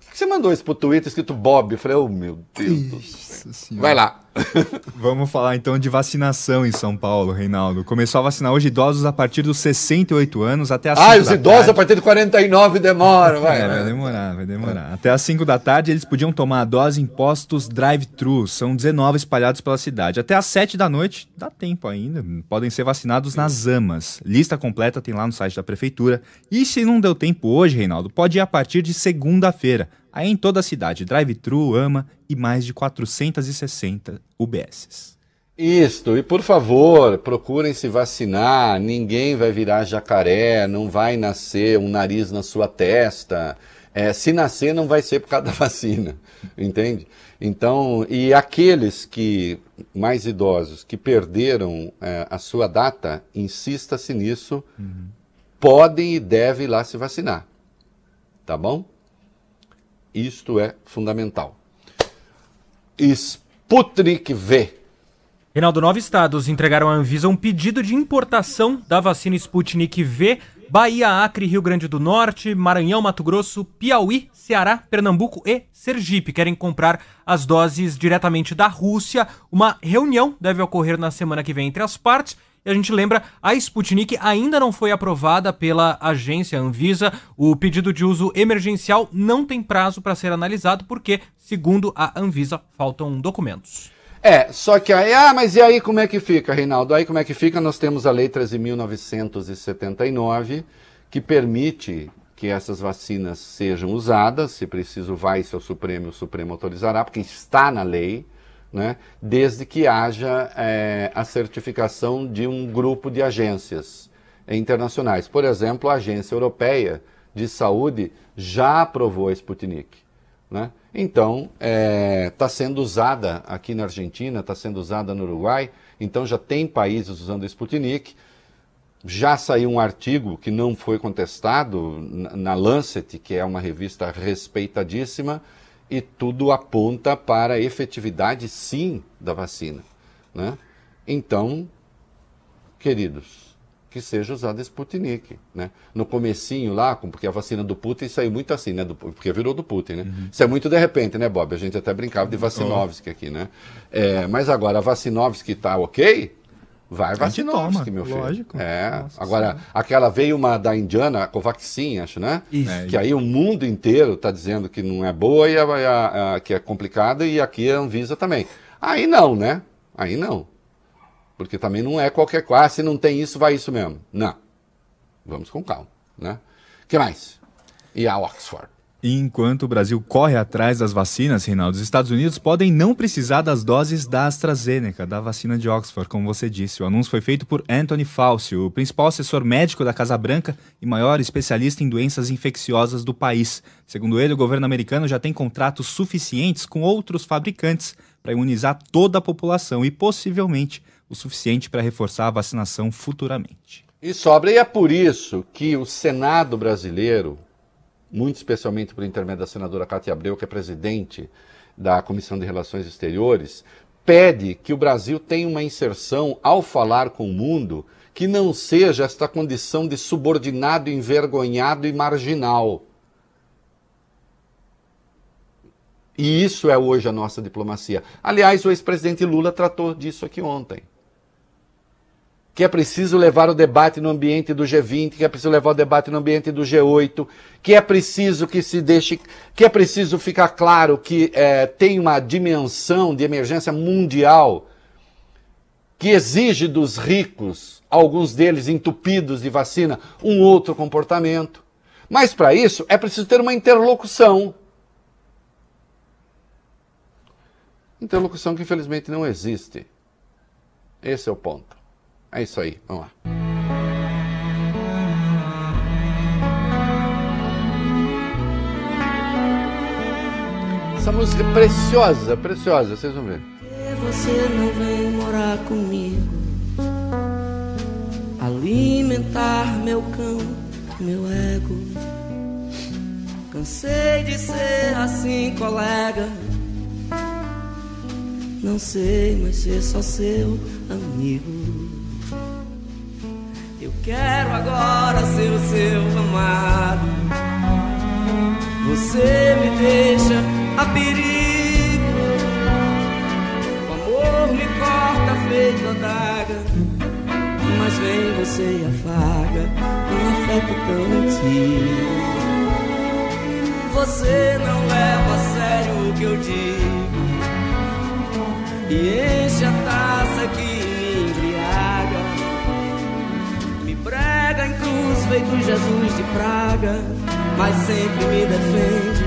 por que você mandou isso pro Twitter escrito Bob? Eu falei, oh meu Deus do céu. Nossa Senhora. Vai lá. <laughs> Vamos falar então de vacinação em São Paulo, Reinaldo. Começou a vacinar hoje idosos a partir dos 68 anos até as Ah, 5 os da idosos a tarde. partir de 49 demoram, vai. É, vai demorar, vai demorar. Até às 5 da tarde eles podiam tomar a dose em postos drive-thru. São 19 espalhados pela cidade. Até às 7 da noite, dá tempo ainda. Podem ser vacinados nas AMAs. Lista completa tem lá no site da prefeitura. E se não deu tempo hoje, Reinaldo, pode ir a partir de segunda-feira. Aí em toda a cidade, drive-thru, AMA e mais de 460 UBSs. Isto, e por favor, procurem se vacinar. Ninguém vai virar jacaré, não vai nascer um nariz na sua testa. É, se nascer, não vai ser por causa da <laughs> vacina, entende? Então, e aqueles que, mais idosos, que perderam é, a sua data, insista-se nisso, podem e devem ir lá se vacinar. Tá bom? Isto é fundamental. Sputnik V. Reinaldo, nove estados entregaram à Anvisa um pedido de importação da vacina Sputnik V. Bahia, Acre, Rio Grande do Norte, Maranhão, Mato Grosso, Piauí, Ceará, Pernambuco e Sergipe querem comprar as doses diretamente da Rússia. Uma reunião deve ocorrer na semana que vem entre as partes. E a gente lembra, a Sputnik ainda não foi aprovada pela agência Anvisa. O pedido de uso emergencial não tem prazo para ser analisado porque, segundo a Anvisa, faltam documentos. É, só que aí, ah, mas e aí como é que fica, Reinaldo? Aí como é que fica? Nós temos a Lei 13.979, que permite que essas vacinas sejam usadas, se preciso vai seu Supremo, o Supremo autorizará, porque está na lei, né? desde que haja é, a certificação de um grupo de agências internacionais. Por exemplo, a Agência Europeia de Saúde já aprovou a Sputnik. Né? Então, está sendo usada aqui na Argentina, está sendo usada no Uruguai, então já tem países usando o Sputnik. Já saiu um artigo que não foi contestado na Lancet, que é uma revista respeitadíssima, e tudo aponta para a efetividade, sim, da vacina. Né? Então, queridos, que seja usada Sputnik, né? No comecinho lá, porque a vacina do Putin saiu muito assim, né? Do- porque virou do Putin, né? Isso é muito de repente, né, Bob? A gente até brincava de Vacinovski aqui, né? É, mas agora a Vacinovski tá ok, vai toma, meu filho. lógico. É, Nossa agora, aquela veio uma da Indiana, a Covaxin, acho, né? Isso. É, Que aí o mundo inteiro está dizendo que não é boa e a- a- a- que é complicada e aqui a Anvisa também. Aí não, né? Aí não. Porque também não é qualquer coisa. Ah, se não tem isso, vai isso mesmo. Não. Vamos com calma, né? que mais? E a Oxford. Enquanto o Brasil corre atrás das vacinas, Reinaldo, os Estados Unidos podem não precisar das doses da AstraZeneca, da vacina de Oxford, como você disse. O anúncio foi feito por Anthony Fauci, o principal assessor médico da Casa Branca e maior especialista em doenças infecciosas do país. Segundo ele, o governo americano já tem contratos suficientes com outros fabricantes para imunizar toda a população e possivelmente o suficiente para reforçar a vacinação futuramente. E sobra, e é por isso que o Senado brasileiro, muito especialmente por intermédio da senadora Cátia Abreu, que é presidente da Comissão de Relações Exteriores, pede que o Brasil tenha uma inserção ao falar com o mundo que não seja esta condição de subordinado, envergonhado e marginal. E isso é hoje a nossa diplomacia. Aliás, o ex-presidente Lula tratou disso aqui ontem que é preciso levar o debate no ambiente do G20, que é preciso levar o debate no ambiente do G8, que é preciso que se deixe, que é preciso ficar claro que é, tem uma dimensão de emergência mundial que exige dos ricos, alguns deles entupidos de vacina, um outro comportamento. Mas para isso é preciso ter uma interlocução. Interlocução que infelizmente não existe. Esse é o ponto. É isso aí, vamos lá. Essa música é preciosa, preciosa, vocês vão ver. Você não vem morar comigo, alimentar meu cão, meu ego. Cansei de ser assim, colega. Não sei, mas ser só seu amigo. Quero agora ser o seu amado. Você me deixa a perigo. O amor me corta feito adaga. Mas vem você e afaga um afeto tão antigo. Você não leva a sério o que eu digo e enche a taça que prega em cruz feito Jesus de praga, mas sempre me defende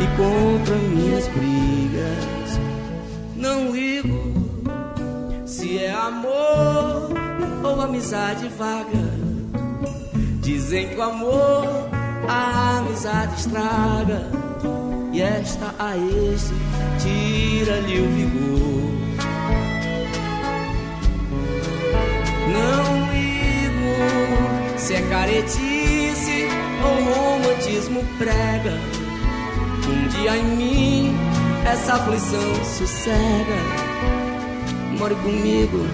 e compra minhas brigas. Não ligo se é amor ou amizade vaga. Dizem que o amor a amizade estraga e esta a este tira-lhe o vigor. Não se é caretice ou romantismo prega. Um dia em mim essa aflição sossega. More comigo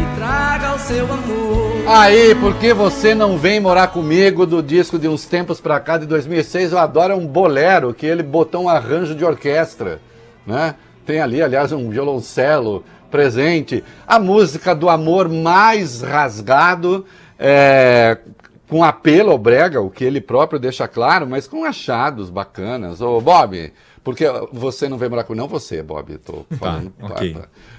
e traga o seu amor. Aí, por que você não vem morar comigo do disco de uns tempos pra cá, de 2006? Eu adoro um bolero, que ele botou um arranjo de orquestra, né? Tem ali, aliás, um violoncelo presente. A música do amor mais rasgado, é, com apelo ao brega, o que ele próprio deixa claro, mas com achados bacanas. Ô, Bob, porque você não vem morar comigo? Não você, Bob, eu tô falando. Tá, ok.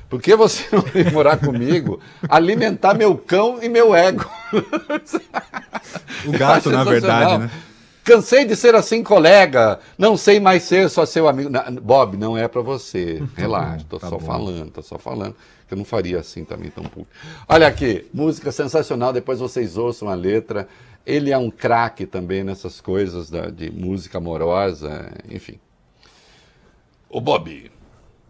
Por que você <laughs> não vem morar comigo? Alimentar meu cão e meu ego. O gato, na verdade, né? Cansei de ser assim, colega. Não sei mais ser só seu amigo. Bob, não é pra você. <laughs> Relaxa, tô tá só bom. falando, tô só falando. Eu não faria assim também tão pouco. Olha aqui, música sensacional. Depois vocês ouçam a letra. Ele é um craque também nessas coisas da- de música amorosa, enfim. O Bob.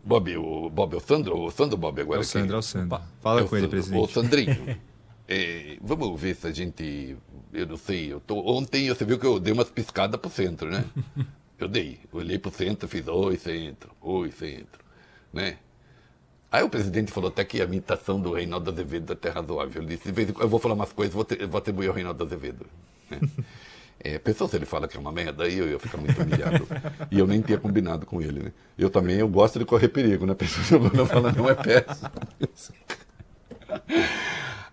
Bob, o Bob, o Sandro, o Sandro Bob agora. É o aqui. Sandro, é o Sandro. Fala Eu com ele, presidente. Ô, Sandrinho, <laughs> é, vamos ver se a gente. Eu não sei. Eu tô, ontem você viu que eu dei umas piscadas pro centro, né? <laughs> Eu dei. Olhei pro centro, fiz oi, centro, oi, centro. Né? Aí o presidente falou até que a imitação do Reinaldo Azevedo é até razoável. Ele disse, "De vez em quando eu vou falar umas coisas, vou, vou atribuir ao Reinaldo Azevedo. Né? <laughs> É, pensou se ele fala que é uma merda, aí eu ia ficar muito humilhado. E eu nem tinha combinado com ele, né? Eu também, eu gosto de correr perigo, né? <laughs> Pessoa o Lula fala, não é péssimo.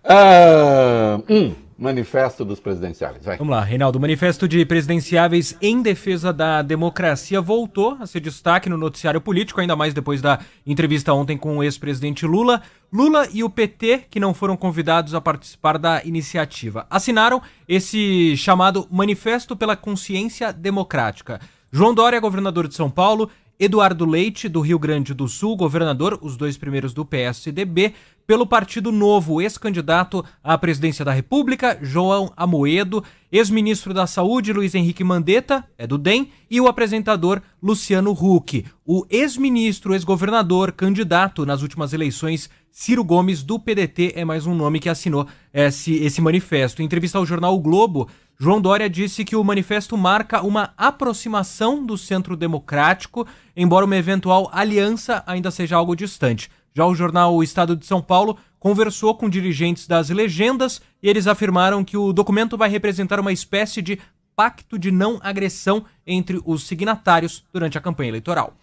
Ah, um, manifesto dos presidenciáveis, vai. Vamos lá, Reinaldo. O manifesto de presidenciáveis em defesa da democracia voltou a ser destaque no noticiário político, ainda mais depois da entrevista ontem com o ex-presidente Lula. Lula e o PT, que não foram convidados a participar da iniciativa, assinaram esse chamado Manifesto pela Consciência Democrática. João Dória, governador de São Paulo, Eduardo Leite, do Rio Grande do Sul, governador, os dois primeiros do PSDB, pelo Partido Novo, ex-candidato à presidência da República, João Amoedo, ex-ministro da Saúde, Luiz Henrique Mandetta, é do DEM, e o apresentador Luciano Huck. O ex-ministro, ex-governador, candidato nas últimas eleições, Ciro Gomes, do PDT, é mais um nome que assinou esse, esse manifesto. Em entrevista ao jornal o Globo, João Dória disse que o manifesto marca uma aproximação do centro democrático, embora uma eventual aliança ainda seja algo distante. Já o jornal O Estado de São Paulo conversou com dirigentes das legendas e eles afirmaram que o documento vai representar uma espécie de pacto de não agressão entre os signatários durante a campanha eleitoral.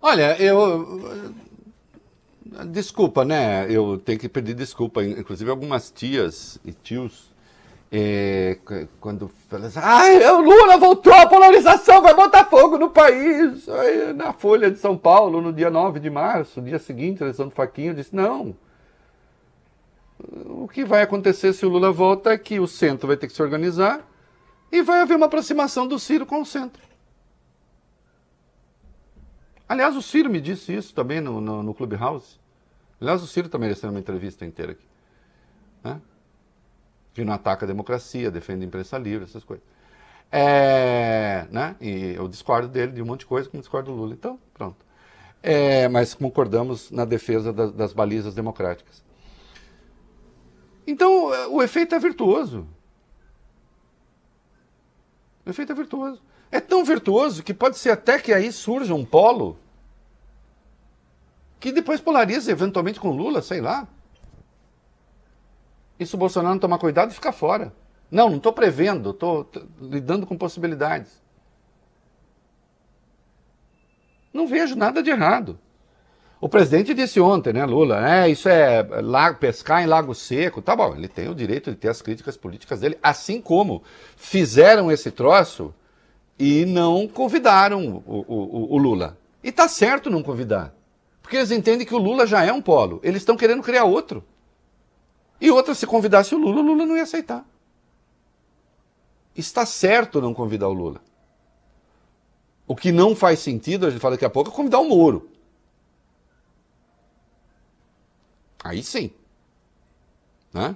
Olha, eu. Desculpa, né? Eu tenho que pedir desculpa. Inclusive, algumas tias e tios, é, qu- quando falam assim, ai, o Lula voltou, a polarização vai botar fogo no país. Aí, na Folha de São Paulo, no dia 9 de março, dia seguinte, a eleição do Faquinha, disse, não. O que vai acontecer se o Lula volta é que o centro vai ter que se organizar e vai haver uma aproximação do Ciro com o centro. Aliás, o Ciro me disse isso também no, no, no Clubhouse. Aliás, o Ciro está merecendo uma entrevista inteira aqui. Né? Que não ataca a democracia, defende a imprensa livre, essas coisas. É, né? E eu discordo dele de um monte de coisa, como discordo do Lula. Então, pronto. É, mas concordamos na defesa das, das balizas democráticas. Então, o efeito é virtuoso. O efeito é virtuoso. É tão virtuoso que pode ser até que aí surja um polo que depois polariza eventualmente com Lula, sei lá. E se o Bolsonaro não tomar cuidado, fica fora. Não, não estou prevendo, estou lidando com possibilidades. Não vejo nada de errado. O presidente disse ontem, né, Lula, é, isso é pescar em lago seco. Tá bom, ele tem o direito de ter as críticas políticas dele, assim como fizeram esse troço e não convidaram o, o, o Lula. E tá certo não convidar. Porque eles entendem que o Lula já é um polo. Eles estão querendo criar outro. E outra, se convidasse o Lula, o Lula não ia aceitar. Está certo não convidar o Lula. O que não faz sentido, a gente fala daqui a pouco, é convidar o Moro. Aí sim. Né?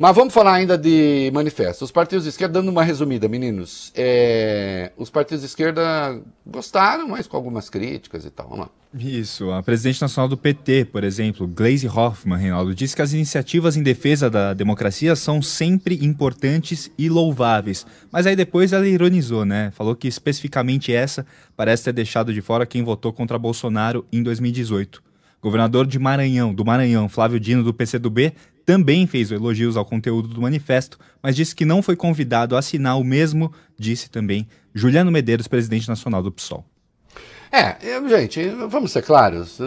Mas vamos falar ainda de manifesto. Os partidos de esquerda, dando uma resumida, meninos. É, os partidos de esquerda gostaram, mas com algumas críticas e tal. Vamos lá. Isso. A presidente nacional do PT, por exemplo, Gleisi Hoffmann, Reinaldo, disse que as iniciativas em defesa da democracia são sempre importantes e louváveis. Mas aí depois ela ironizou, né? Falou que especificamente essa parece ter deixado de fora quem votou contra Bolsonaro em 2018. Governador de Maranhão, do Maranhão, Flávio Dino, do PCdoB, também fez elogios ao conteúdo do manifesto, mas disse que não foi convidado a assinar o mesmo, disse também Juliano Medeiros, presidente nacional do PSOL. É, gente, vamos ser claros.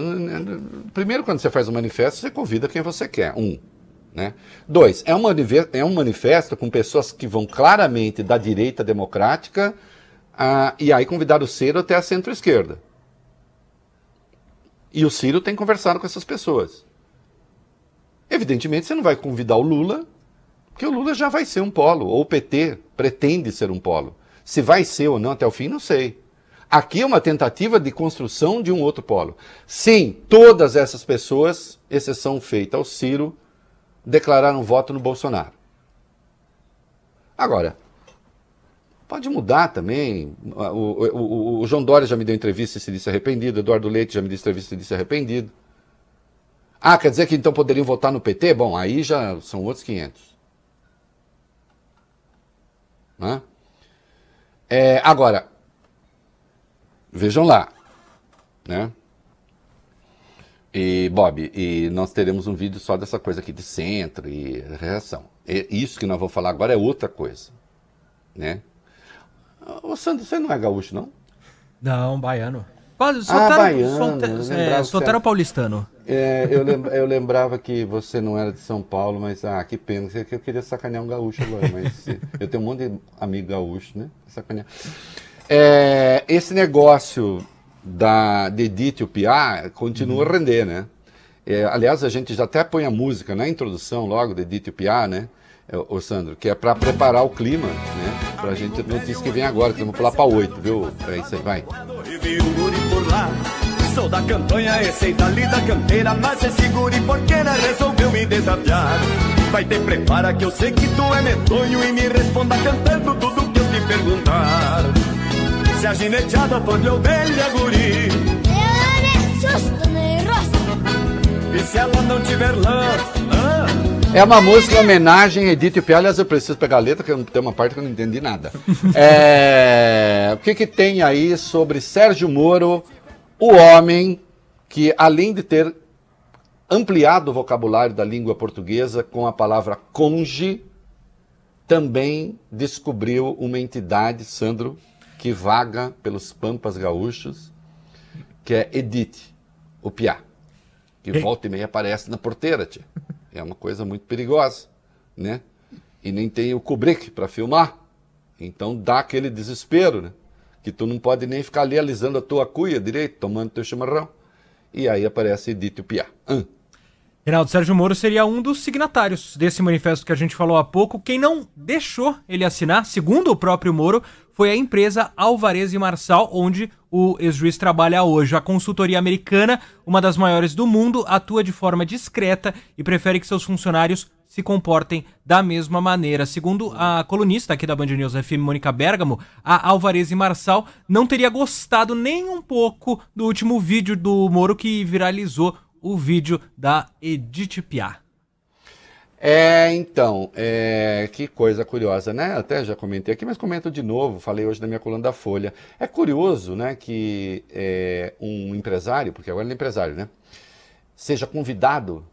Primeiro, quando você faz um manifesto, você convida quem você quer. Um. Né? Dois, é um, é um manifesto com pessoas que vão claramente da direita democrática uh, e aí convidar o Ciro até a centro-esquerda. E o Ciro tem conversado com essas pessoas. Evidentemente, você não vai convidar o Lula, porque o Lula já vai ser um polo, ou o PT pretende ser um polo. Se vai ser ou não até o fim, não sei. Aqui é uma tentativa de construção de um outro polo. Sim, todas essas pessoas, exceção feita ao Ciro, declararam voto no Bolsonaro. Agora, pode mudar também. O, o, o, o João Dória já me deu entrevista e se disse arrependido, Eduardo Leite já me deu entrevista e se disse arrependido. Ah, quer dizer que então poderiam votar no PT? Bom, aí já são outros 500. Né? É, agora, vejam lá, né? E, Bob, e nós teremos um vídeo só dessa coisa aqui de centro e reação. E isso que nós vamos falar agora é outra coisa, né? Ô, Sandro, você não é gaúcho, não? Não, baiano. Quase, ah, soltaram, baiano. Solta, é, soltaram paulistano. É, eu, eu, lembrava que você não era de São Paulo, mas ah, que pena, que eu queria sacanear um gaúcho agora, mas eu tenho um monte de amigo gaúcho, né? Sacanear. É, esse negócio da de Edith e o Piá continua uhum. a render, né? É, aliás, a gente já até põe a música na introdução logo de Edith e o Piá, né? Ô Sandro, que é para preparar o clima, né? Pra gente notícia que vem agora, que vamos pular para oito, viu? É isso aí, vai. Sou da campanha, receita ali da canteira, mas é segure porque ela resolveu me desafiar. Vai ter prepara que eu sei que tu é medonho e me responda cantando tudo que eu te perguntar. Se a gineteada for de ovelha, guri. E se ela não tiver lã, é uma música em homenagem a Edith Piaf. Aliás, eu preciso pegar a letra, que tem uma parte que eu não entendi nada. É... O que, que tem aí sobre Sérgio Moro o homem que, além de ter ampliado o vocabulário da língua portuguesa com a palavra conge, também descobriu uma entidade, Sandro, que vaga pelos pampas gaúchos, que é Edith, o piá, que volta e meia aparece na porteira, tia. É uma coisa muito perigosa, né? E nem tem o Kubrick para filmar. Então dá aquele desespero, né? Que tu não pode nem ficar ali alisando a tua cuia direito, tomando teu chimarrão. E aí aparece Edith Piá. Hum. Reinaldo Sérgio Moro seria um dos signatários desse manifesto que a gente falou há pouco. Quem não deixou ele assinar, segundo o próprio Moro, foi a empresa Alvarez e Marçal, onde o ex-juiz trabalha hoje. A consultoria americana, uma das maiores do mundo, atua de forma discreta e prefere que seus funcionários se comportem da mesma maneira. Segundo a colunista aqui da Band News FM, Mônica Bergamo, a Alvarez e Marçal não teria gostado nem um pouco do último vídeo do Moro que viralizou o vídeo da Edith Piaf. É, então, é, que coisa curiosa, né? Até já comentei aqui, mas comento de novo, falei hoje na minha coluna da Folha. É curioso, né, que é, um empresário, porque agora ele é empresário, né, seja convidado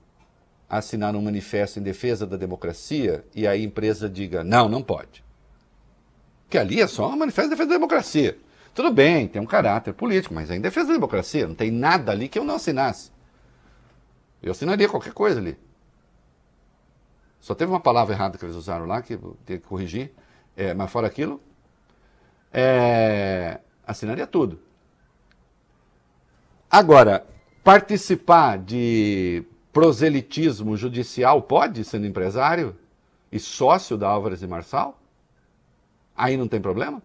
assinar um manifesto em defesa da democracia e a empresa diga, não, não pode. Que ali é só um manifesto em defesa da democracia. Tudo bem, tem um caráter político, mas é em defesa da democracia, não tem nada ali que eu não assinasse. Eu assinaria qualquer coisa ali. Só teve uma palavra errada que eles usaram lá, que eu tenho que corrigir. É, mas fora aquilo, é, assinaria tudo. Agora, participar de proselitismo judicial pode, sendo empresário e sócio da Álvares e Marçal? Aí não tem problema?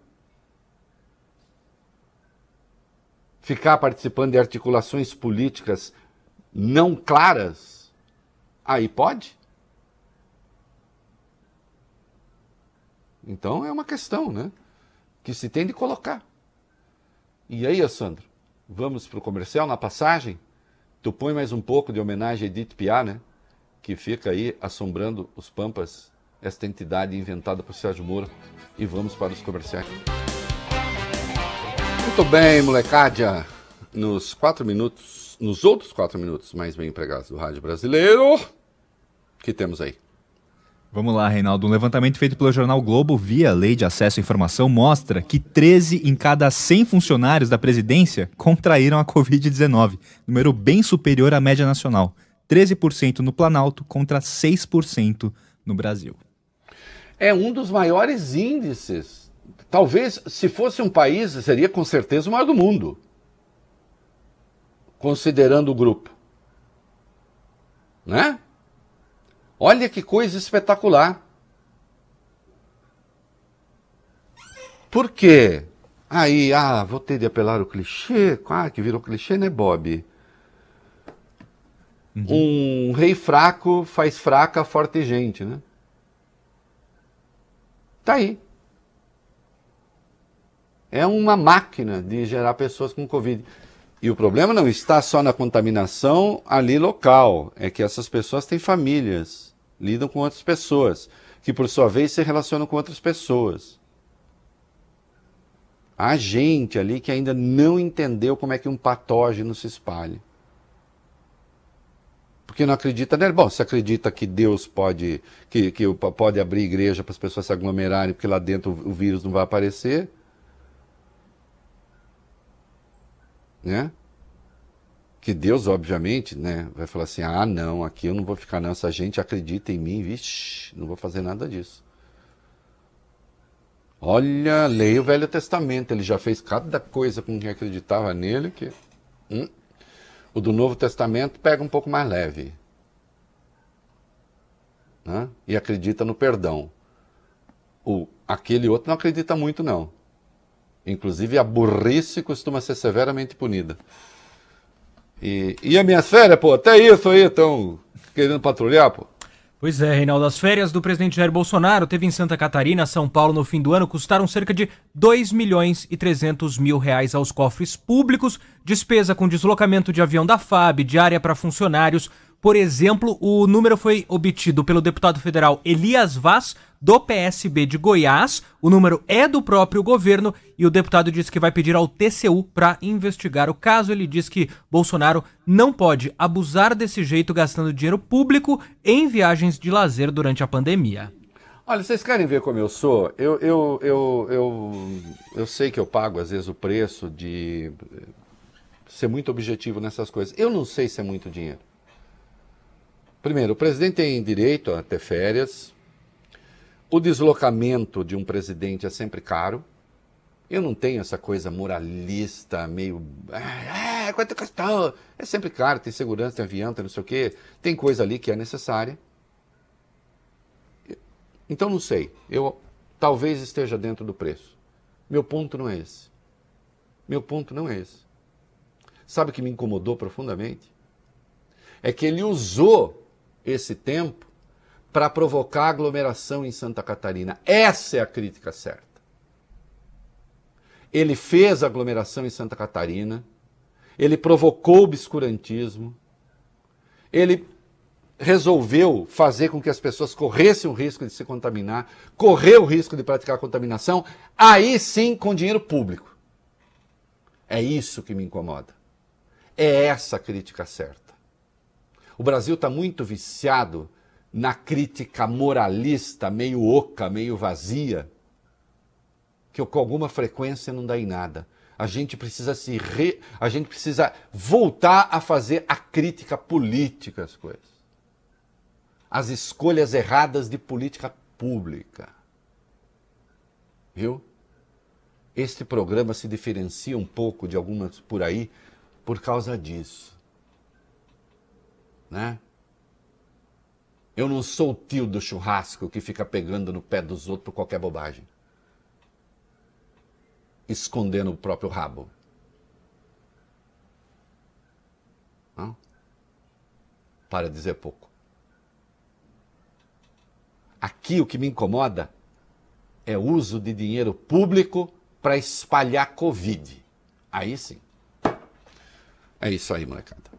Ficar participando de articulações políticas não claras? Aí pode? Então é uma questão, né? Que se tem de colocar. E aí, Sandro, vamos para o comercial na passagem? Tu põe mais um pouco de homenagem a Edith Piaf, né? Que fica aí assombrando os Pampas, esta entidade inventada por Sérgio Moro. E vamos para os comerciais. Muito bem, molecada. Nos quatro minutos, nos outros quatro minutos mais bem empregados do rádio brasileiro, que temos aí? Vamos lá, Reinaldo. Um levantamento feito pelo jornal Globo via Lei de Acesso à Informação mostra que 13 em cada 100 funcionários da presidência contraíram a Covid-19, número bem superior à média nacional. 13% no Planalto contra 6% no Brasil. É um dos maiores índices. Talvez, se fosse um país, seria com certeza o maior do mundo, considerando o grupo. Né? Olha que coisa espetacular. Por quê? Aí, ah, vou ter de apelar o clichê. Ah, que virou clichê, né, Bob? Uhum. Um rei fraco faz fraca forte gente, né? Tá aí. É uma máquina de gerar pessoas com Covid. E o problema não está só na contaminação ali local, é que essas pessoas têm famílias, lidam com outras pessoas, que por sua vez se relacionam com outras pessoas. Há gente ali que ainda não entendeu como é que um patógeno se espalha. Porque não acredita nele. Bom, se acredita que Deus pode, que, que pode abrir igreja para as pessoas se aglomerarem, porque lá dentro o vírus não vai aparecer, né? Que Deus, obviamente, né, vai falar assim: ah, não, aqui eu não vou ficar, não. Essa gente acredita em mim, vixe, não vou fazer nada disso. Olha, leia o Velho Testamento, ele já fez cada coisa com quem acreditava nele que. Hum, o do Novo Testamento pega um pouco mais leve. Né? E acredita no perdão. O, aquele outro não acredita muito, não. Inclusive, a burrice costuma ser severamente punida. E, e as minhas férias, pô, até isso aí estão querendo patrulhar, pô. Pois é, Reinaldo, as férias do presidente Jair Bolsonaro teve em Santa Catarina, São Paulo no fim do ano custaram cerca de 2 milhões e 300 mil reais aos cofres públicos, despesa com deslocamento de avião da FAB, diária para funcionários, por exemplo, o número foi obtido pelo deputado federal Elias Vaz, do PSB de Goiás. O número é do próprio governo e o deputado disse que vai pedir ao TCU para investigar o caso. Ele diz que Bolsonaro não pode abusar desse jeito gastando dinheiro público em viagens de lazer durante a pandemia. Olha, vocês querem ver como eu sou? Eu, eu, eu, eu, eu sei que eu pago às vezes o preço de ser muito objetivo nessas coisas. Eu não sei se é muito dinheiro. Primeiro, o presidente tem direito a ter férias. O deslocamento de um presidente é sempre caro. Eu não tenho essa coisa moralista, meio. Ah, quanto custou? É sempre caro, tem segurança, tem avião, tem não sei o quê. Tem coisa ali que é necessária. Então não sei. Eu talvez esteja dentro do preço. Meu ponto não é esse. Meu ponto não é esse. Sabe o que me incomodou profundamente? É que ele usou esse tempo para provocar aglomeração em Santa Catarina. Essa é a crítica certa. Ele fez aglomeração em Santa Catarina, ele provocou obscurantismo, ele resolveu fazer com que as pessoas corressem o risco de se contaminar, correr o risco de praticar contaminação, aí sim com dinheiro público. É isso que me incomoda. É essa a crítica certa. O Brasil está muito viciado na crítica moralista, meio oca, meio vazia, que com alguma frequência não dá em nada. A gente precisa se re... a gente precisa voltar a fazer a crítica política às coisas as escolhas erradas de política pública. Viu? Este programa se diferencia um pouco de algumas por aí por causa disso. Né? Eu não sou o tio do churrasco que fica pegando no pé dos outros por qualquer bobagem. Escondendo o próprio rabo. Não? Para dizer pouco. Aqui o que me incomoda é o uso de dinheiro público para espalhar Covid. Aí sim. É isso aí, molecada.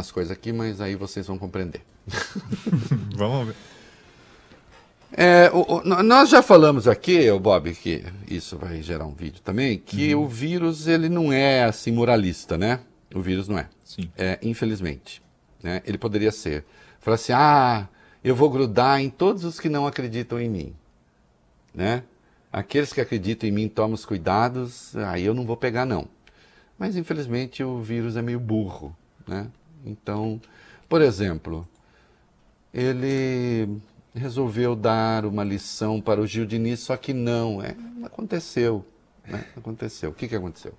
As coisas aqui, mas aí vocês vão compreender. <laughs> Vamos ver. É, o, o, nós já falamos aqui, o Bob, que isso vai gerar um vídeo também, que uhum. o vírus ele não é assim moralista, né? O vírus não é. Sim. É, infelizmente. Né? Ele poderia ser. Falar assim, ah, eu vou grudar em todos os que não acreditam em mim. Né? Aqueles que acreditam em mim tomam os cuidados, aí eu não vou pegar não. Mas infelizmente o vírus é meio burro, né? Então, por exemplo, ele resolveu dar uma lição para o Gil Diniz, só que não, é, aconteceu. Né? Aconteceu. O que, que aconteceu?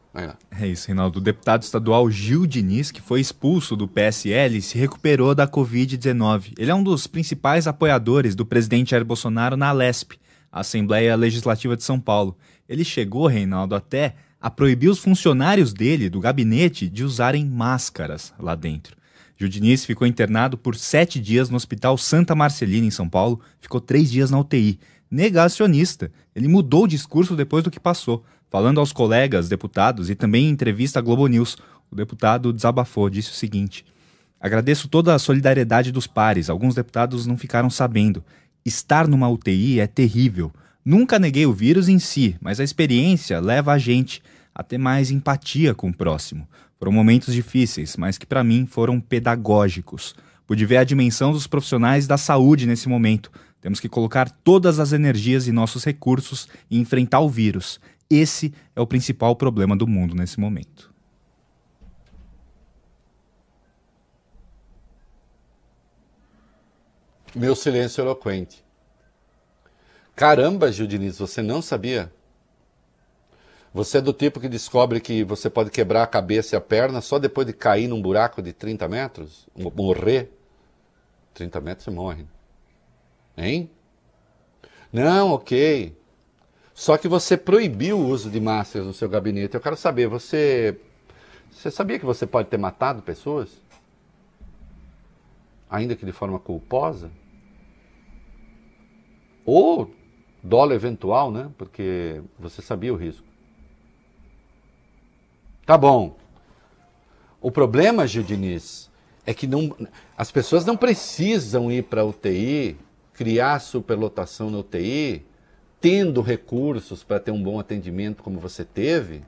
É isso, Reinaldo. O deputado estadual Gil Diniz, que foi expulso do PSL, se recuperou da Covid-19. Ele é um dos principais apoiadores do presidente Jair Bolsonaro na Alesp, a Assembleia Legislativa de São Paulo. Ele chegou, Reinaldo, até a proibir os funcionários dele, do gabinete, de usarem máscaras lá dentro. Gil Diniz ficou internado por sete dias no Hospital Santa Marcelina, em São Paulo, ficou três dias na UTI. Negacionista. Ele mudou o discurso depois do que passou. Falando aos colegas deputados e também em entrevista à Globo News, o deputado desabafou, disse o seguinte: Agradeço toda a solidariedade dos pares, alguns deputados não ficaram sabendo. Estar numa UTI é terrível. Nunca neguei o vírus em si, mas a experiência leva a gente a ter mais empatia com o próximo. Foram momentos difíceis, mas que para mim foram pedagógicos. Pude ver a dimensão dos profissionais da saúde nesse momento. Temos que colocar todas as energias e nossos recursos e enfrentar o vírus. Esse é o principal problema do mundo nesse momento. Meu silêncio eloquente. Caramba, Gil Diniz, você não sabia? Você é do tipo que descobre que você pode quebrar a cabeça e a perna só depois de cair num buraco de 30 metros? Morrer? 30 metros você morre. Hein? Não, ok. Só que você proibiu o uso de máscaras no seu gabinete. Eu quero saber, você. Você sabia que você pode ter matado pessoas? Ainda que de forma culposa? Ou dolo eventual, né? Porque você sabia o risco. Tá bom. O problema, Gil Diniz, é que não, as pessoas não precisam ir para a UTI, criar superlotação na UTI, tendo recursos para ter um bom atendimento como você teve,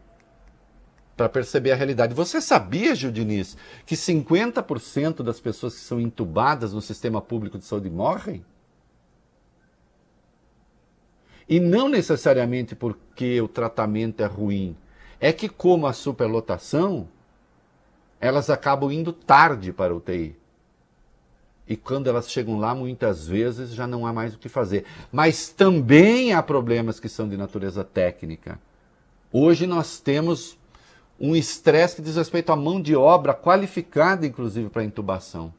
para perceber a realidade. Você sabia, Gil Diniz, que 50% das pessoas que são entubadas no sistema público de saúde morrem? E não necessariamente porque o tratamento é ruim. É que, como a superlotação, elas acabam indo tarde para a UTI. E quando elas chegam lá, muitas vezes já não há mais o que fazer. Mas também há problemas que são de natureza técnica. Hoje nós temos um estresse que diz respeito à mão de obra qualificada, inclusive, para intubação.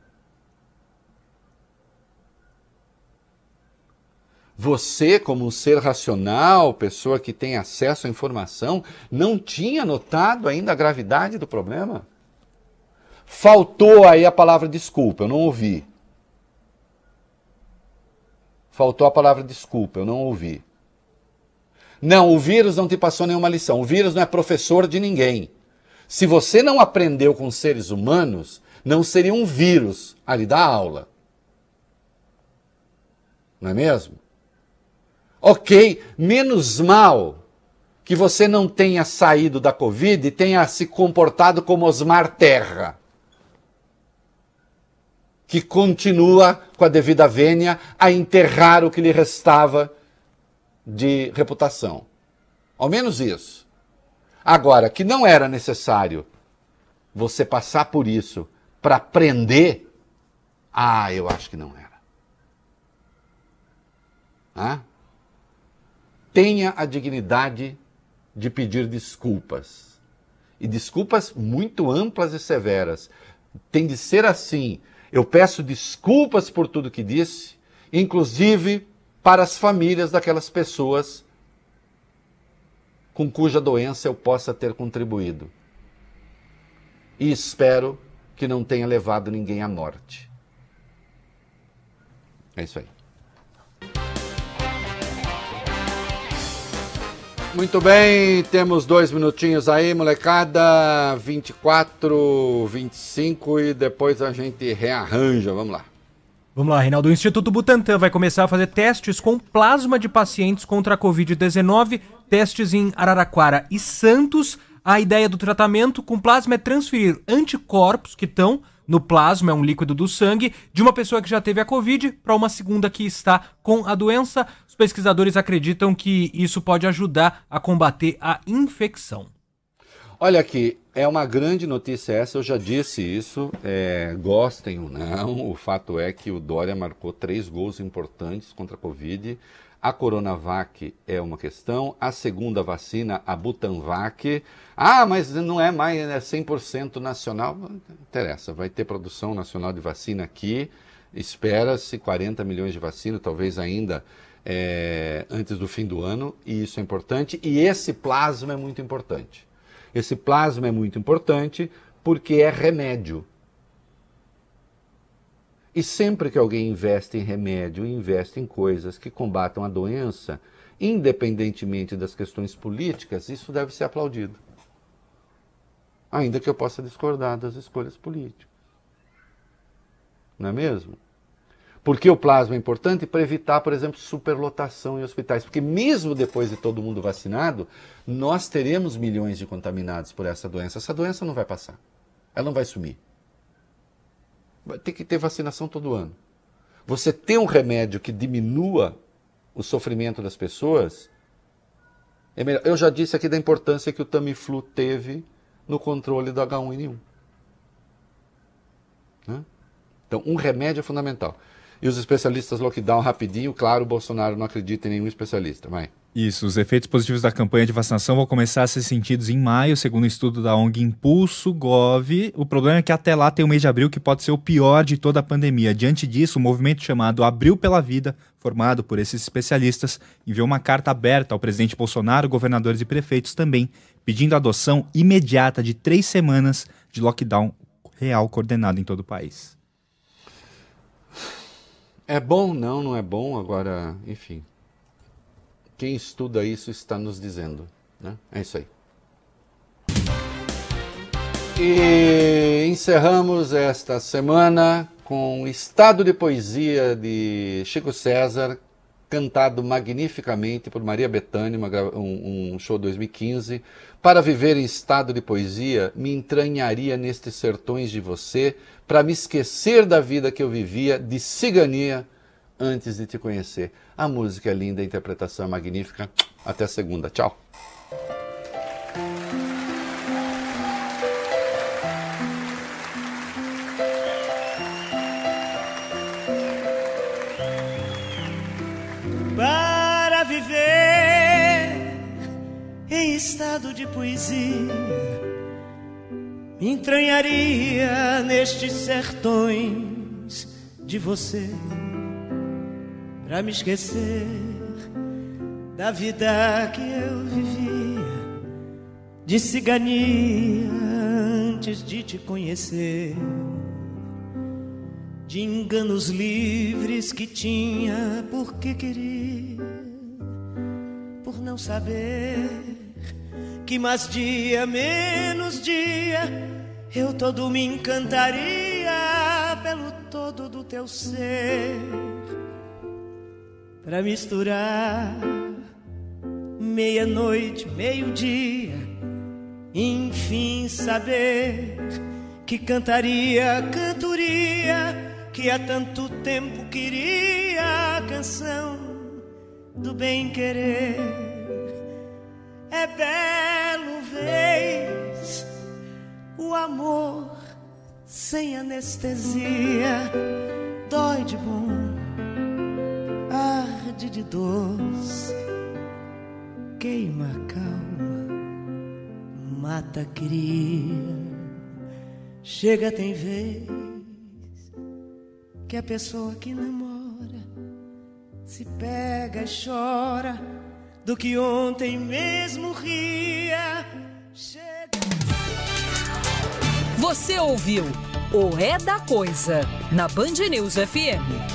Você, como um ser racional, pessoa que tem acesso à informação, não tinha notado ainda a gravidade do problema? Faltou aí a palavra desculpa, eu não ouvi. Faltou a palavra desculpa, eu não ouvi. Não, o vírus não te passou nenhuma lição. O vírus não é professor de ninguém. Se você não aprendeu com seres humanos, não seria um vírus a lhe dar aula. Não é mesmo? Ok, menos mal que você não tenha saído da Covid e tenha se comportado como Osmar Terra, que continua com a devida vênia a enterrar o que lhe restava de reputação. Ao menos isso. Agora, que não era necessário você passar por isso para aprender, ah, eu acho que não era. Ah? Tenha a dignidade de pedir desculpas. E desculpas muito amplas e severas. Tem de ser assim. Eu peço desculpas por tudo que disse, inclusive para as famílias daquelas pessoas com cuja doença eu possa ter contribuído. E espero que não tenha levado ninguém à morte. É isso aí. Muito bem, temos dois minutinhos aí, molecada. 24, 25 e depois a gente rearranja. Vamos lá. Vamos lá, Reinaldo. O Instituto Butantan vai começar a fazer testes com plasma de pacientes contra a Covid-19, testes em Araraquara e Santos. A ideia do tratamento com plasma é transferir anticorpos que estão no plasma, é um líquido do sangue, de uma pessoa que já teve a Covid para uma segunda que está com a doença. Os pesquisadores acreditam que isso pode ajudar a combater a infecção. Olha aqui, é uma grande notícia essa, eu já disse isso, é, gostem ou não, o fato é que o Dória marcou três gols importantes contra a Covid. A Coronavac é uma questão, a segunda vacina, a Butanvac, ah, mas não é mais é 100% nacional, não interessa, vai ter produção nacional de vacina aqui, espera-se 40 milhões de vacina, talvez ainda é, antes do fim do ano, e isso é importante, e esse plasma é muito importante. Esse plasma é muito importante porque é remédio. E sempre que alguém investe em remédio, investe em coisas que combatam a doença, independentemente das questões políticas, isso deve ser aplaudido. Ainda que eu possa discordar das escolhas políticas. Não é mesmo? Porque o plasma é importante para evitar, por exemplo, superlotação em hospitais. Porque mesmo depois de todo mundo vacinado, nós teremos milhões de contaminados por essa doença. Essa doença não vai passar. Ela não vai sumir. Ter que ter vacinação todo ano. Você ter um remédio que diminua o sofrimento das pessoas é melhor. Eu já disse aqui da importância que o Tamiflu teve no controle do H1N1. Né? Então, um remédio é fundamental. E os especialistas lockdown rapidinho, claro, o Bolsonaro não acredita em nenhum especialista. Vai. Isso, os efeitos positivos da campanha de vacinação vão começar a ser sentidos em maio, segundo um estudo da ONG Impulso Gov. O problema é que até lá tem o mês de abril que pode ser o pior de toda a pandemia. Diante disso, o movimento chamado Abril pela Vida, formado por esses especialistas, enviou uma carta aberta ao presidente Bolsonaro, governadores e prefeitos também, pedindo a adoção imediata de três semanas de lockdown real coordenado em todo o país. É bom? Não, não é bom. Agora, enfim. Quem estuda isso está nos dizendo. Né? É isso aí. E encerramos esta semana com o Estado de Poesia de Chico César, cantado magnificamente por Maria Bethânia, um, um show 2015. Para viver em estado de poesia, me entranharia nestes sertões de você, para me esquecer da vida que eu vivia de cigania antes de te conhecer. A música é linda, a interpretação é magnífica. Até segunda. Tchau. Estado de poesia. Me entranharia nestes sertões de você pra me esquecer da vida que eu vivia de cigania antes de te conhecer, de enganos livres que tinha porque queria, por não saber que mais dia menos dia eu todo me encantaria pelo todo do teu ser para misturar meia-noite, meio-dia, enfim saber que cantaria, cantoria, que há tanto tempo queria a canção do bem querer. É belo vez o amor sem anestesia, dói de bom, arde de doce queima calma, mata cria. Chega, tem vez que a pessoa que namora se pega e chora do que ontem mesmo ria. Você ouviu o É da Coisa na Band News FM.